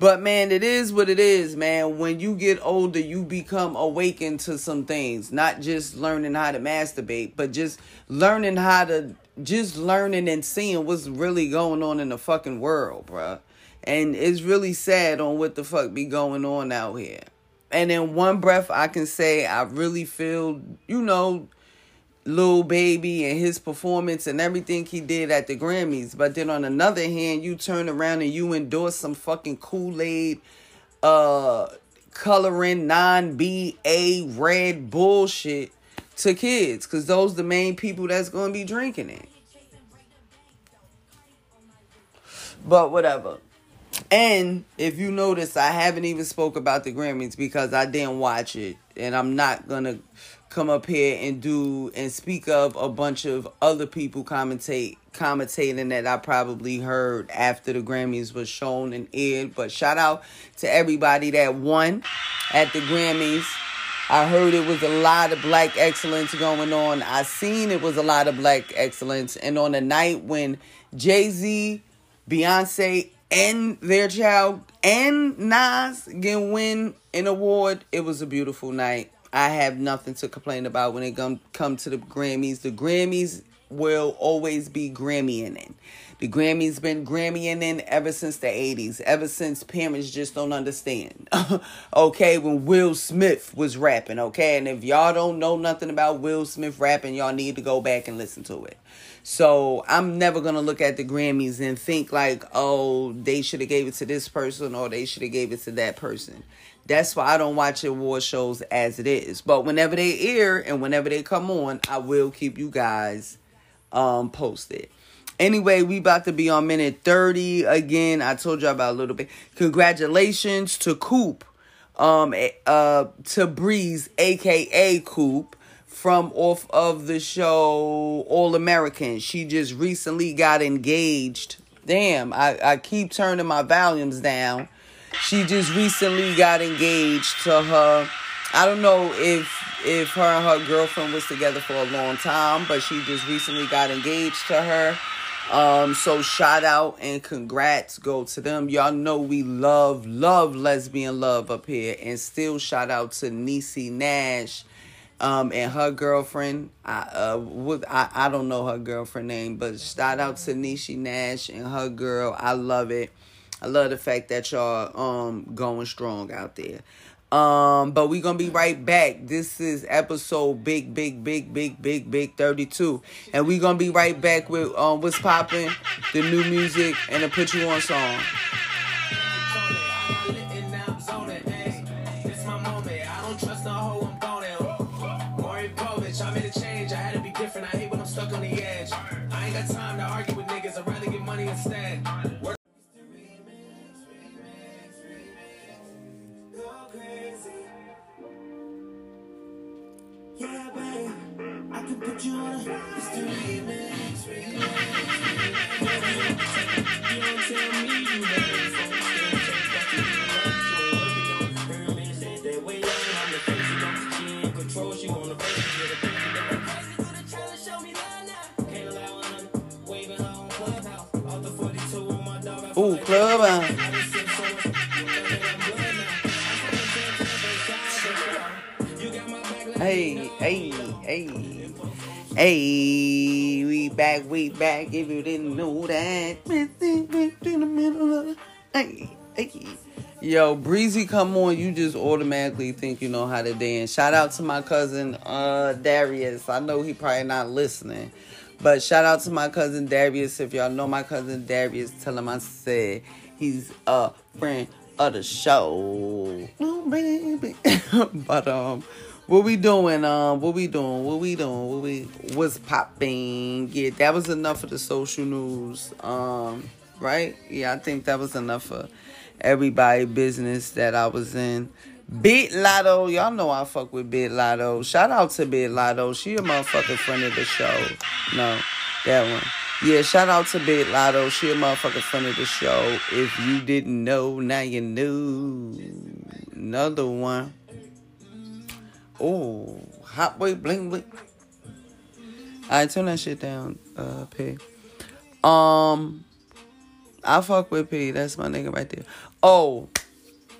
But man, it is what it is, man. When you get older, you become awakened to some things. Not just learning how to masturbate, but just learning how to just learning and seeing what's really going on in the fucking world, bruh. And it's really sad on what the fuck be going on out here. And in one breath, I can say I really feel, you know, Lil Baby and his performance and everything he did at the Grammys. But then on another hand, you turn around and you endorse some fucking Kool-Aid uh coloring non-BA red bullshit to kids cuz those the main people that's to be drinking it. But whatever. And if you notice, I haven't even spoke about the Grammys because I didn't watch it, and I'm not gonna come up here and do and speak of a bunch of other people commentate commentating that I probably heard after the Grammys was shown and aired. But shout out to everybody that won at the Grammys. I heard it was a lot of black excellence going on. I seen it was a lot of black excellence. And on the night when Jay Z, Beyonce, and their child and Nas can win an award, it was a beautiful night. I have nothing to complain about when it come come to the Grammys. The Grammys will always be Grammying in. The Grammys been Grammying in ever since the 80s, ever since parents just don't understand. okay, when Will Smith was rapping, okay? And if y'all don't know nothing about Will Smith rapping, y'all need to go back and listen to it. So I'm never gonna look at the Grammys and think like, oh, they should have gave it to this person or they should have gave it to that person. That's why I don't watch award shows as it is. But whenever they air and whenever they come on, I will keep you guys um posted. Anyway, we about to be on minute 30 again. I told y'all about a little bit. Congratulations to Coop, um, uh, to Bre-Z, aka Coop, from off of the show All American. She just recently got engaged. Damn, I, I keep turning my volumes down. She just recently got engaged to her. I don't know if if her and her girlfriend was together for a long time, but she just recently got engaged to her. Um, so shout out and congrats go to them. Y'all know we love, love lesbian love up here. And still shout out to Niecy Nash um, and her girlfriend. I uh with I, I don't know her girlfriend name, but shout out to Niecy Nash and her girl. I love it. I love the fact that y'all um going strong out there. Um, but we gonna be right back. This is episode big, big, big, big, big, big 32. And we gonna be right back with um what's popping, the new music, and the put you on song. I can put you on. Remix, remix. You don't tell me you better a baby that I'm crazy to the trailer, show me love now. Can't allow another, waving her on clubhouse. Off the 42 on my dog, I feel Ooh, club. I just sent so much, I think I'm blood now. You got my back like hey, hey, hey. Hey, we back, we back. If you didn't know that. Hey, hey. Yo, Breezy come on, you just automatically think you know how to dance. Shout out to my cousin uh Darius. I know he probably not listening. But shout out to my cousin Darius. If y'all know my cousin Darius, tell him I said he's a friend of the show. Oh, baby. but um what we doing? Um, what we doing? What we doing? What we what's popping? Yeah, that was enough of the social news. Um, right? Yeah, I think that was enough for everybody business that I was in. Big Latto, y'all know I fuck with Big Latto. Shout out to Big Latto. She a motherfucking friend of the show. No, that one. Yeah, shout out to Big Latto. She a motherfucking friend of the show. If you didn't know, now you knew. Another one. Oh, hot boy bling bling. Alright, turn that shit down, uh, P. Um, I fuck with P. That's my nigga right there. Oh,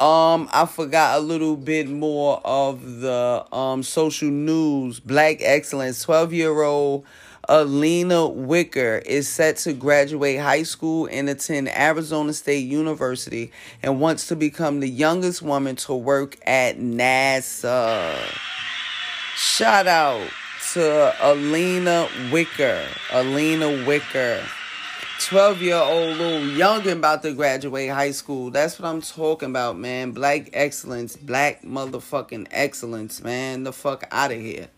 um, I forgot a little bit more of the um social news. Black excellence. Twelve year old Alena Wicker is set to graduate high school and attend Arizona State University and wants to become the youngest woman to work at NASA. Shout out to Alena Wicker. Alena Wicker. 12 year old little youngin about to graduate high school. That's what I'm talking about, man. Black excellence. Black motherfucking excellence, man. The fuck out of here.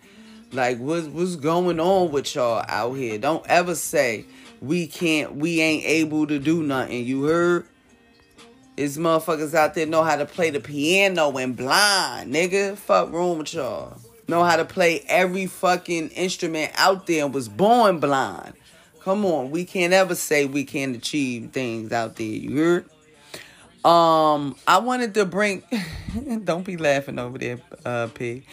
Like what's what's going on with y'all out here? Don't ever say we can't we ain't able to do nothing. You heard? Is motherfuckers out there know how to play the piano and blind, nigga. Fuck wrong with y'all. Know how to play every fucking instrument out there and was born blind. Come on, we can't ever say we can't achieve things out there. You heard? Um, I wanted to bring. don't be laughing over there, uh, P.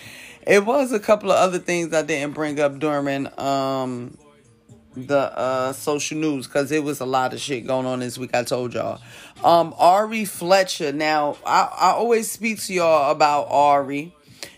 It was a couple of other things I didn't bring up during um the uh social news because it was a lot of shit going on this week. I told y'all. Um, Ari Fletcher. Now, I I always speak to y'all about Ari.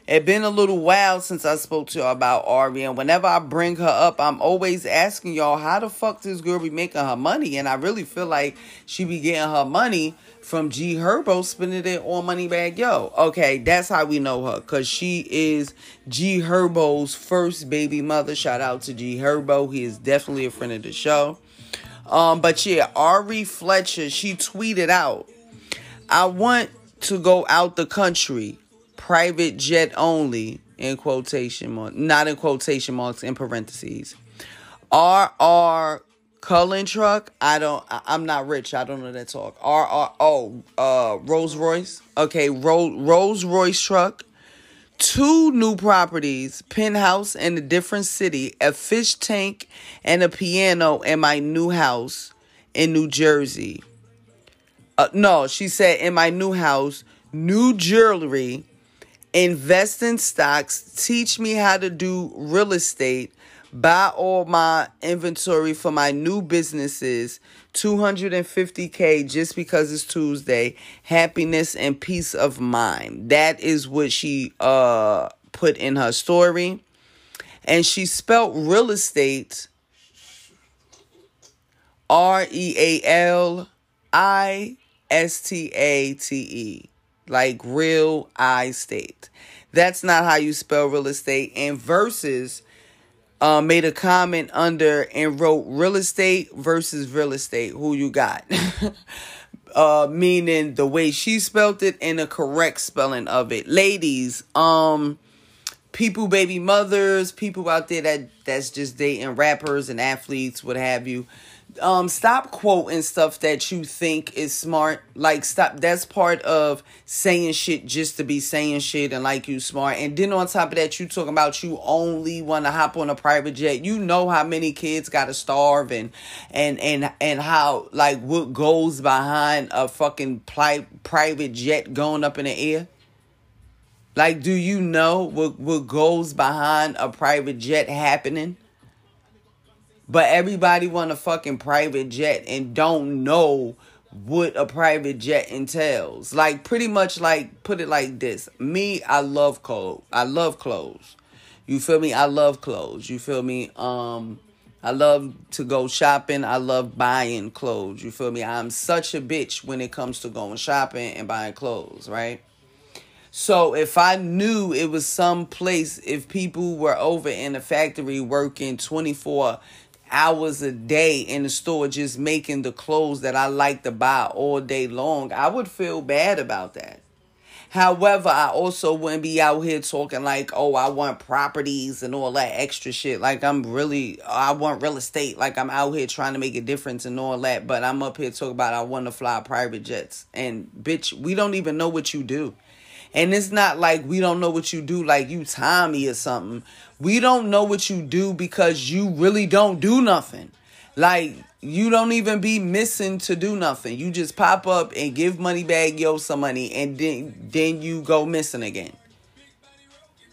It been a little while since I spoke to y'all about Ari, and whenever I bring her up, I'm always asking y'all how the fuck this girl be making her money, and I really feel like she be getting her money from G Herbo spending it on Moneybag Yo. Okay, that's how we know her, cause she is G Herbo's first baby mother. Shout out to G Herbo, he is definitely a friend of the show. Um, but yeah, Ari Fletcher, she tweeted out, I want to go out the country private jet only in quotation marks, not in quotation marks, in parentheses. RR Cullinan truck. I don't. I- I'm not rich. I don't know that talk. RR. Oh, uh, Rolls Royce. Okay, Ro- Rolls Royce truck. Two new properties, penthouse in a different city, a fish tank, and a piano in my new house in New Jersey. Uh, no, she said in my new house, new jewelry, invest in stocks, teach me how to do real estate, buy all my inventory for my new businesses, 250k just because it's Tuesday, happiness and peace of mind. That is what she uh put in her story. And she spelt real estate R E A L I S T A T E. Like real I state. That's not how you spell real estate. And versus uh, made a comment under and wrote real estate versus real estate. Who you got? uh, meaning the way she spelled it and the correct spelling of it. Ladies, um, people, baby mothers, people out there that that's just dating rappers and athletes, what have you. Um, stop quoting stuff that you think is smart. Like, stop. That's part of saying shit just to be saying shit and like you smart. And then on top of that, you talking about you only want to hop on a private jet. You know how many kids got to starve and and and and how like what goes behind a fucking pli- private jet going up in the air. Like, do you know what what goes behind a private jet happening? But everybody want a fucking private jet and don't know what a private jet entails. Like pretty much like put it like this. Me, I love clothes. I love clothes. You feel me? I love clothes. You feel me? Um I love to go shopping. I love buying clothes. You feel me? I'm such a bitch when it comes to going shopping and buying clothes, right? So if I knew it was some place, if people were over in the factory working 24 hours a day in the store just making the clothes that I like to buy all day long, I would feel bad about that. However, I also wouldn't be out here talking like, oh, I want properties and all that extra shit. Like, I'm really, I want real estate. Like, I'm out here trying to make a difference and all that. But I'm up here talking about I want to fly private jets. And, bitch, we don't even know what you do. And it's not like we don't know what you do, like you Tommy or something. We don't know what you do because you really don't do nothing. Like you don't even be missing to do nothing. You just pop up and give Moneybagg Yo some money and then then you go missing again.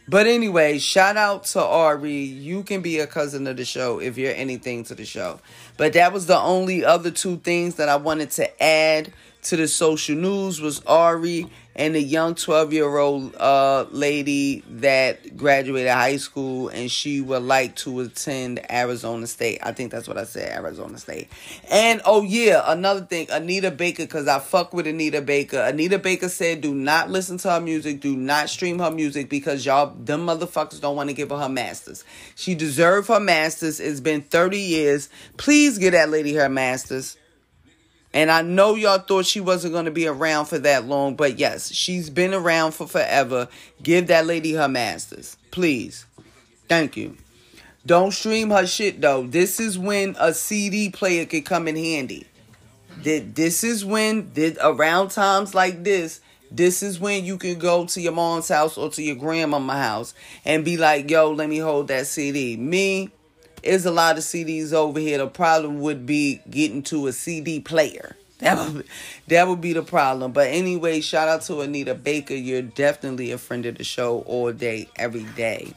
But anyway, shout out to Ari. You can be a cousin of the show if you're anything to the show. But that was the only other two things that I wanted to add to the social news was Ari and the young 12 year old uh, lady that graduated high school and she would like to attend Arizona State. I think that's what I said, Arizona State. And oh yeah, another thing, Anita Baker, because I fuck with Anita Baker. Anita Baker said, do not listen to her music, do not stream her music because y'all, them motherfuckers don't want to give her her masters. She deserve her masters. It's been 30 years. Please give that lady her masters. And I know y'all thought she wasn't going to be around for that long, but yes, she's been around for forever. Give that lady her masters, please. Thank you. Don't stream her shit though. This is when a CD player could come in handy. this is when around times like this this is when you can go to your mom's house or to your grandmama's house and be like yo let me hold that cd me is a lot of cds over here. The problem would be getting to a cd player. That would, that would be the problem. But anyway shout out to anita baker. You're definitely a friend of the show all day every day.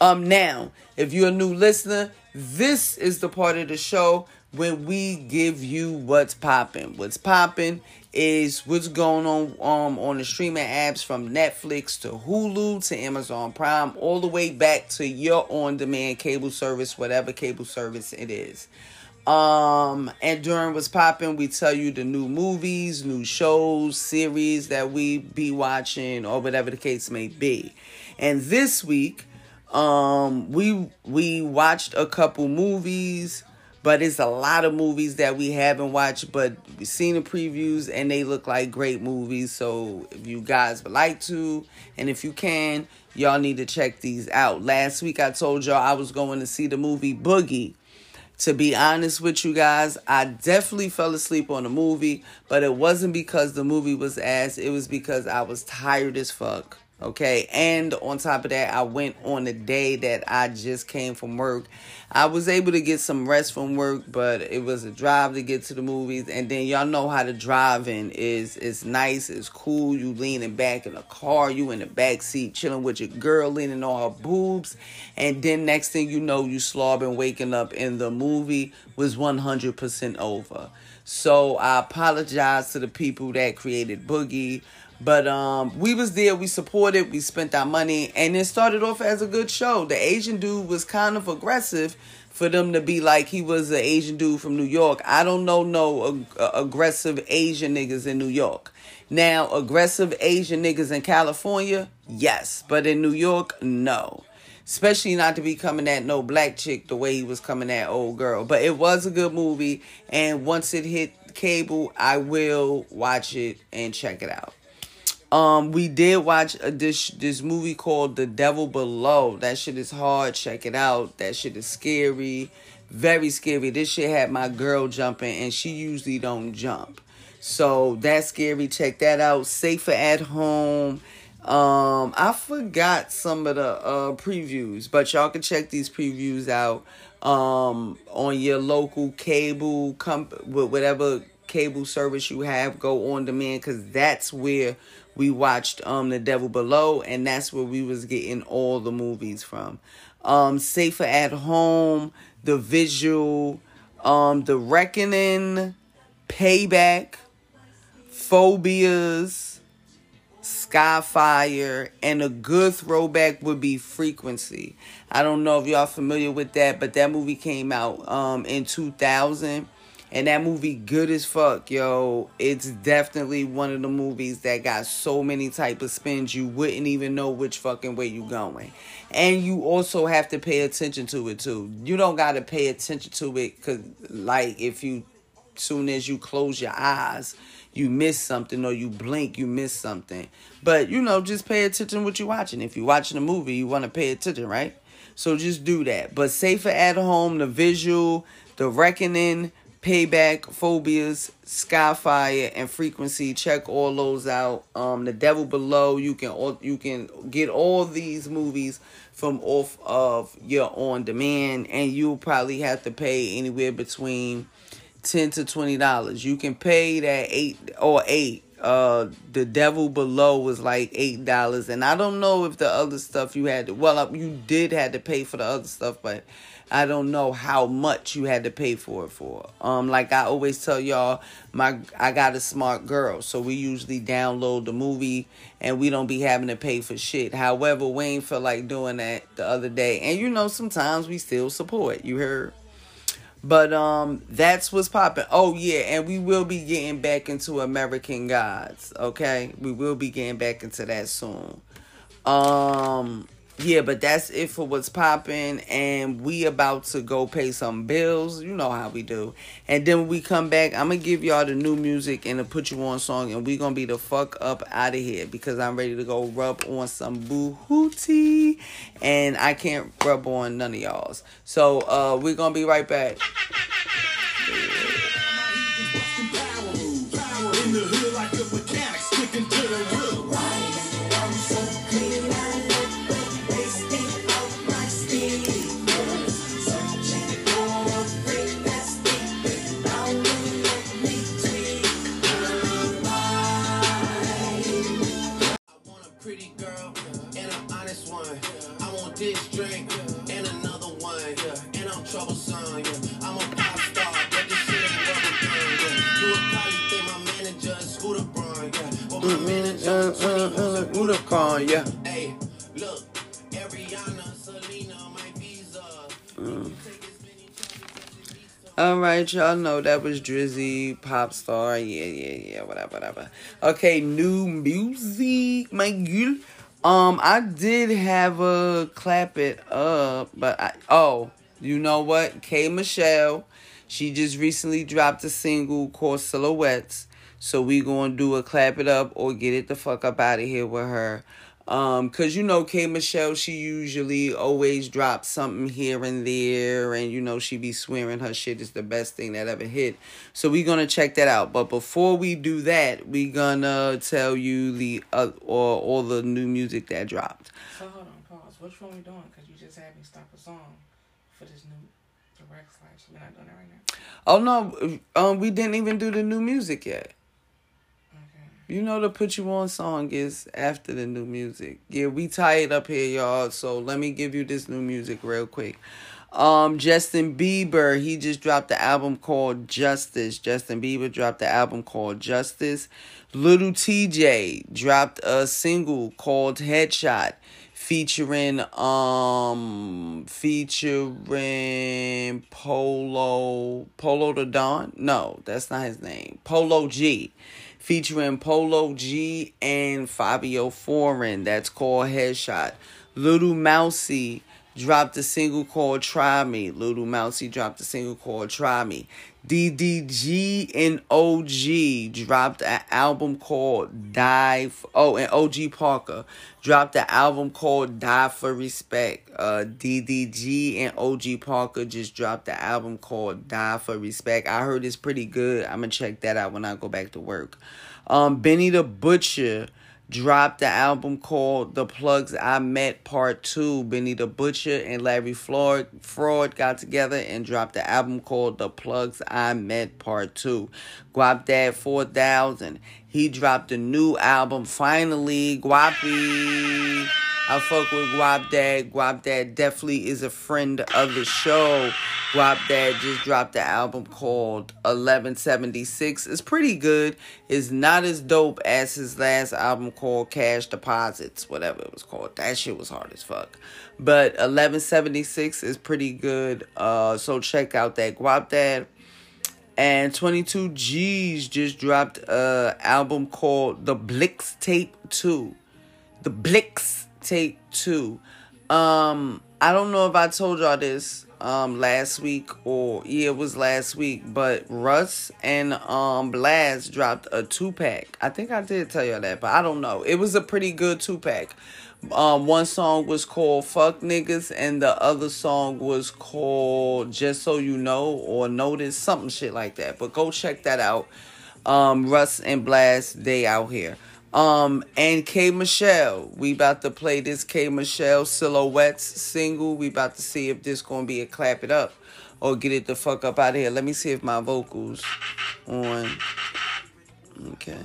Um now if you're a new listener this is the part of the show when we give you what's popping. What's popping is what's going on um on the streaming apps from Netflix to Hulu to Amazon Prime, all the way back to your on-demand cable service, whatever cable service it is. Um, and during what's popping, we tell you the new movies, new shows, series that we be watching, or whatever the case may be. And this week, um, we we watched a couple movies but it's a lot of movies that we haven't watched but we've seen the previews and they look like great movies. So if you guys would like to and if you can y'all need to check these out. Last week i told y'all i was going to see the movie boogie. To be honest with you guys i definitely fell asleep on the movie but it wasn't because the movie was ass. It was because i was tired as fuck Okay. And on top of that, I went on the day that I just came from work. I was able to get some rest from work, but it was a drive to get to the movies. And then y'all know how the driving is. It's nice. It's cool. You leaning back in the car. You in the back seat chilling with your girl leaning on her boobs. And then next thing you know, you slobbing waking up and the movie was 100% over. So I apologize to the people that created Boogie. But um, we was there, we supported, we spent our money, and it started off as a good show. The Asian dude was kind of aggressive for them to be like he was an Asian dude from New York. I don't know no ag- aggressive Asian niggas in New York. Now, aggressive Asian niggas in California, yes, but in New York, no. Especially not to be coming at no black chick the way he was coming at old girl. But it was a good movie, and once it hit cable, I will watch it and check it out. Um, we did watch a, this this movie called The Devil Below. That shit is hard. Check it out. That shit is scary, very scary. This shit had my girl jumping, and she usually don't jump. So that's scary. Check that out. Safer at home. Um, I forgot some of the uh previews, but y'all can check these previews out um on your local cable comp with whatever cable service you have go on demand because that's where we watched um the devil below and that's where we was getting all the movies from. Um safer at home the visual um the reckoning payback phobias skyfire and a good throwback would be frequency. I don't know if y'all familiar with that but that movie came out um in 2000 and that movie good as fuck, yo. It's definitely one of the movies that got so many type of spins you wouldn't even know which fucking way you going. And you also have to pay attention to it too. You don't got to pay attention to it cuz like if you soon as you close your eyes, you miss something or you blink, you miss something. But you know, just pay attention what you're watching. If you're watching a movie, you want to pay attention, right? So just do that. But safer at home, the visual, the reckoning, Payback, Phobias, Skyfire, and Frequency. Check all those out. Um, The Devil Below. You can all you can get all these movies from off of your on demand, and you'll probably have to pay anywhere between ten to twenty dollars. You can pay that eight or eight. Uh, The Devil Below was like eight dollars, and I don't know if the other stuff you had to. Well, you did had to pay for the other stuff, but I don't know how much you had to pay for it for. Um, like I always tell y'all, my I got a smart girl, so we usually download the movie and we don't be having to pay for shit. However, we ain't feel like doing that the other day, and you know sometimes we still support. You heard. But um that's what's popping. Oh yeah, and we will be getting back into American Gods, okay? We will be getting back into that soon. Um yeah, but that's it for what's popping, and we about to go pay some bills. You know how we do. And then when we come back, I'm gonna give y'all the new music and to put you on song, and we gonna be the fuck up out of here because I'm ready to go rub on some boo hootie, and I can't rub on none of y'all's. So uh, we're gonna be right back. Uh, uh, uh, Unicron, yeah. Hey, look, Ariana, Selena, my visa. All right, y'all know that was Drizzy, pop star. Yeah, yeah, yeah, whatever, whatever. Okay, new music, my girl. Um, I did have a clap it up, but I oh, you know what? K Michelle, she just recently dropped a single called Silhouettes. So we gonna do a clap it up or get it the fuck up out of here with her. Um, cause you know K Michelle, she usually always drops something here and there, and you know she be swearing her shit is the best thing that ever hit. So we gonna check that out. But before we do that, we gonna tell you the uh, or all the new music that dropped. So hold on, pause. Which one we doing? Because you just had me stop a song for this new direct slide. slash. We're not doing that right now. Oh no, um, we didn't even do the new music yet. You know the put you on song is after the new music. Yeah, we tied up here, y'all. So let me give you this new music real quick. Um, Justin Bieber, he just dropped the album called Justice. Justin Bieber dropped the album called Justice. Little TJ dropped a single called Headshot featuring um featuring Polo Polo the Don. No, that's not his name. Polo G featuring Polo G and Fivio Foreign. That's called Headshot. Little Mousy dropped a single called Try Me. Little Mousy dropped a single called Try Me. DDG and OG dropped an album called Die. F- oh, and OG Parker dropped an album called Die for Respect. Uh, DDG and OG Parker just dropped the album called Die for Respect. I heard it's pretty good. I'm gonna check that out when I go back to work. Um, Benny the Butcher dropped the album called The Plugs I Met Part 2. Benny the Butcher and Harry Fraud, Fraud got together and dropped the album called The Plugs I Met Part 2. Guapdad 4000. He dropped a new album finally. Guapi. I fuck with Guapdad. Guap Dad definitely is a friend of the show. Guap Dad just dropped the album called 1176. It's pretty good. It's not as dope as his last album called Cash Deposits, whatever it was called. That shit was hard as fuck. But 1176 is pretty good. Uh, so check out that Guapdad. And 22 G's just dropped a album called The Blix Tape 2. The Blix Tape 2. Um, I don't know if I told y'all this um last week or yeah, it was last week, but Russ and um Blast dropped a two pack. I think I did tell y'all that, but I don't know. It was a pretty good two pack. Um, one song was called "Fuck Niggas" and the other song was called "Just So You Know" or "Notice," something shit like that. But go check that out. Um, Russ and Blast, they out here. Um, and K Michelle, we about to play this K Michelle Silhouettes single. We about to see if this gonna be a clap it up or get it the fuck up out of here. Let me see if my vocals on. Okay.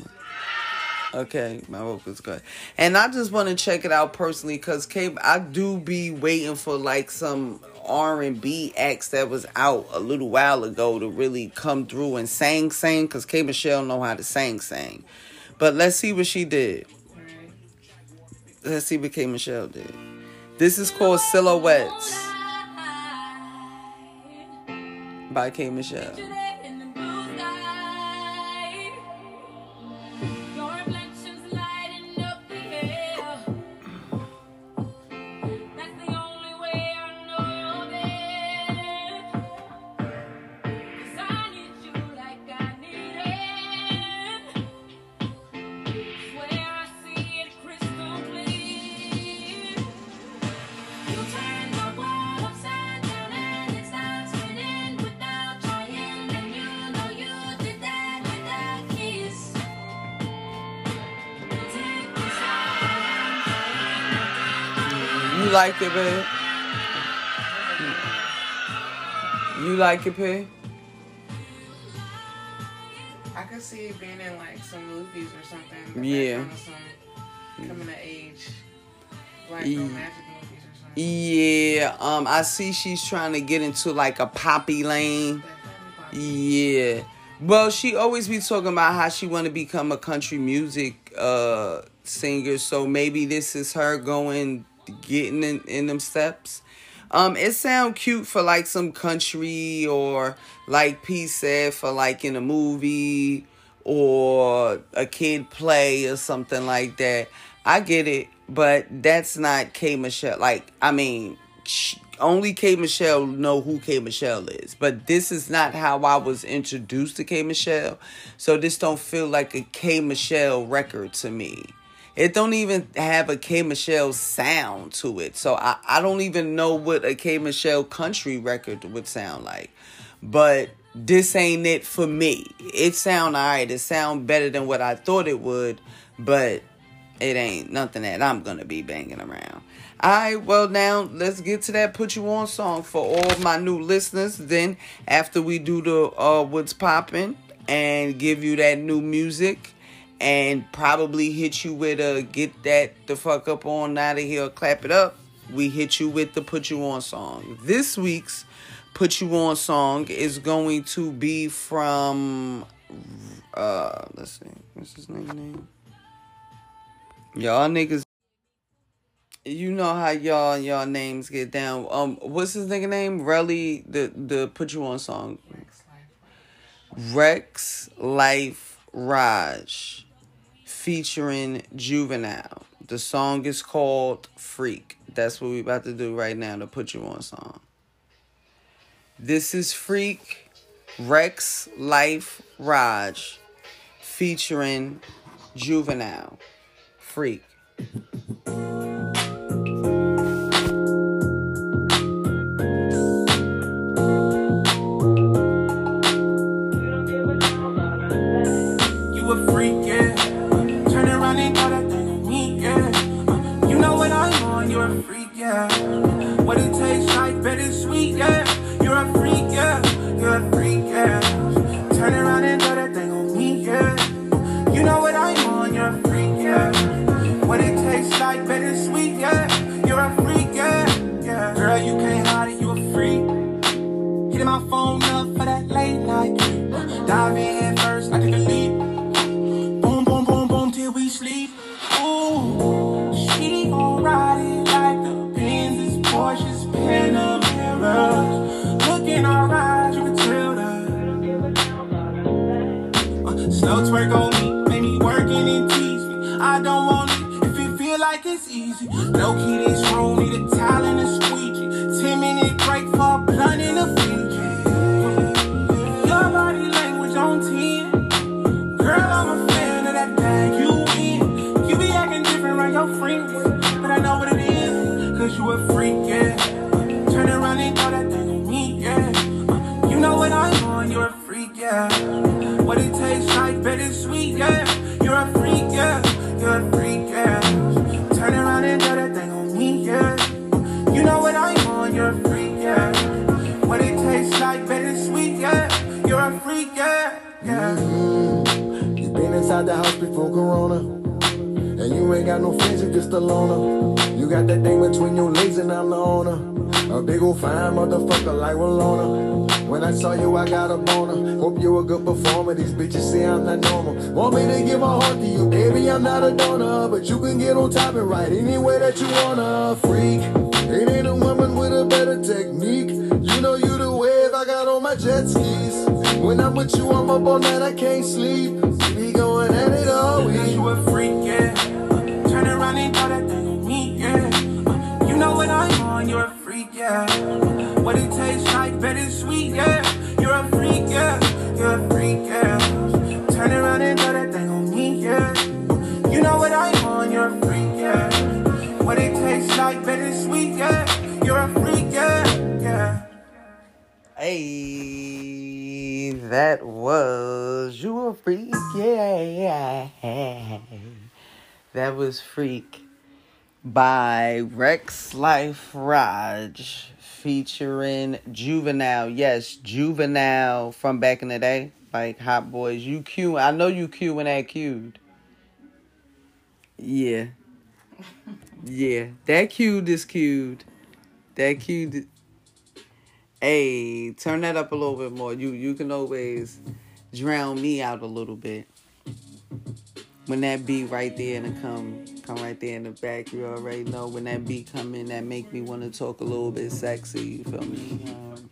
Okay, my vocals good. And I just want to check it out personally because K I do be waiting for like some R and B acts that was out a little while ago to really come through and sang sing because K Michelle know how to sing sing. But let's see what she did. Let's see what K Michelle did. This is called Silhouettes by K Michelle. Like it, babe? You like it, babe? I could see it being in like some movies or something. Yeah. of Some coming of age black Yeah. magic movies or something. Yeah, um, I see she's trying to get into like a poppy lane. Yeah. Well, she always be talking about how she want to become a country music uh singer, so maybe this is her going getting in, in them steps. Um, it sound cute for like some country or like P said for like in a movie or a kid play or something like that. I get it, but that's not K Michelle. Like, I mean, only K Michelle know who K Michelle is, but this is not how I was introduced to K Michelle. So this don't feel like a K Michelle record to me. It don't even have a K Michelle sound to it. So I, I don't even know what a K Michelle country record would sound like. But this ain't it for me. It sound alright. It sound better than what I thought it would, but it ain't nothing that I'm gonna be banging around. Alright, well now let's get to that put you on song for all my new listeners. Then after we do the uh what's popping and give you that new music and probably hit you with a get that the fuck up on out of here, clap it up. We hit you with the put you on song. This week's put you on song is going to be from uh let's see, what's his name name? Y'all niggas you know how y'all y'all names get down. Um what's his nigga name? Relly the the put you on song. Rex Life Raj featuring Juvenile. The song is called Freak. That's what we're about to do right now, to put you on song. This is Freak Rex Life Raj featuring Juvenile. Freak. The house before Corona. And you ain't got no friends, you just a loner. You got that thing between your legs and I'm the owner. A big old fine motherfucker like Walona. When I saw you, I got a boner. Hope you a good performer. These bitches say I'm not normal. Want me to give my heart to you, baby? I'm not a donor. But you can get on top and right any way that you wanna. Freak. It ain't a woman with a better technique. You know you the wave, I got on my jet skis. When I'm with you, I'm up all night, I can't sleep. We going at it all Cause week. you a freak, yeah. Turn around and throw that thing on me, yeah. You know what I'm on, you're a freak, yeah. What it tastes like, better sweet, yeah. You're a freak, yeah. You're a freak, yeah. Turn around and throw that thing on me, yeah. You know what I'm on, you're a freak, yeah. What it tastes like, better sweet, yeah. You're a freak, yeah. Yeah. Hey, that was you a freak, yeah. That was Freak by Rex Life Raj featuring Juvenile. Yes, Juvenile from back in the day, like Hot Boys. You Q, I know you Q when that cued. Yeah. Yeah, that cued is cued. That cute. Hey, turn that up a little bit more. You you can always drown me out a little bit. When that beat right there and it come come right there in the back, you already know when that beat come in, that make me want to talk a little bit sexy. You feel me? Um,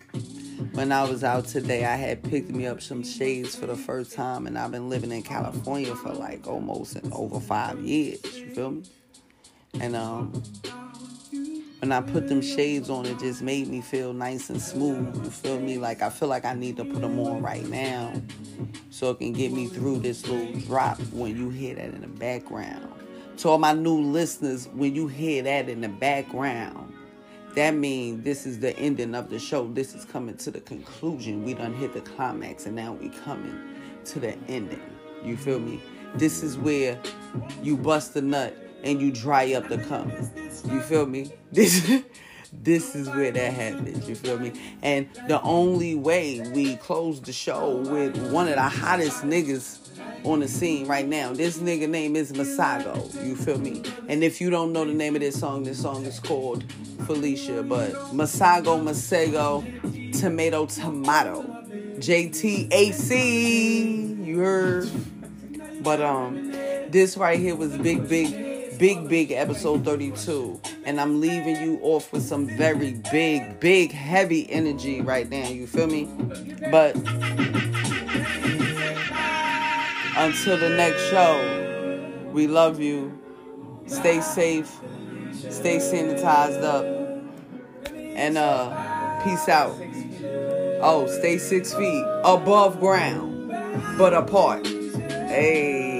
when I was out today, I had picked me up some shades for the first time, and I've been living in California for like almost over five years. You feel me? And um, when I put them shades on, it just made me feel nice and smooth. You feel me? Like I feel like I need to put them on right now, so it can get me through this little drop. When you hear that in the background, to all my new listeners, when you hear that in the background, that means this is the ending of the show. This is coming to the conclusion. We done hit the climax, and now we coming to the ending. You feel me? This is where you bust the nut and you dry up the cum. You feel me? This this is where that happens. You feel me? And the only way we close the show with one of the hottest niggas on the scene right now. This nigga name is Masago. You feel me? And if you don't know the name of this song, this song is called Felicia. But Masago, Masego, Tomato, Tomato. JTAC. You heard? But um, this right here was big, big, big, big episode 32. And I'm leaving you off with some very big, big, heavy energy right now. You feel me? But until the next show, we love you. Stay safe. Stay sanitized up. And uh, peace out. Oh, stay six feet above ground, but apart. Hey.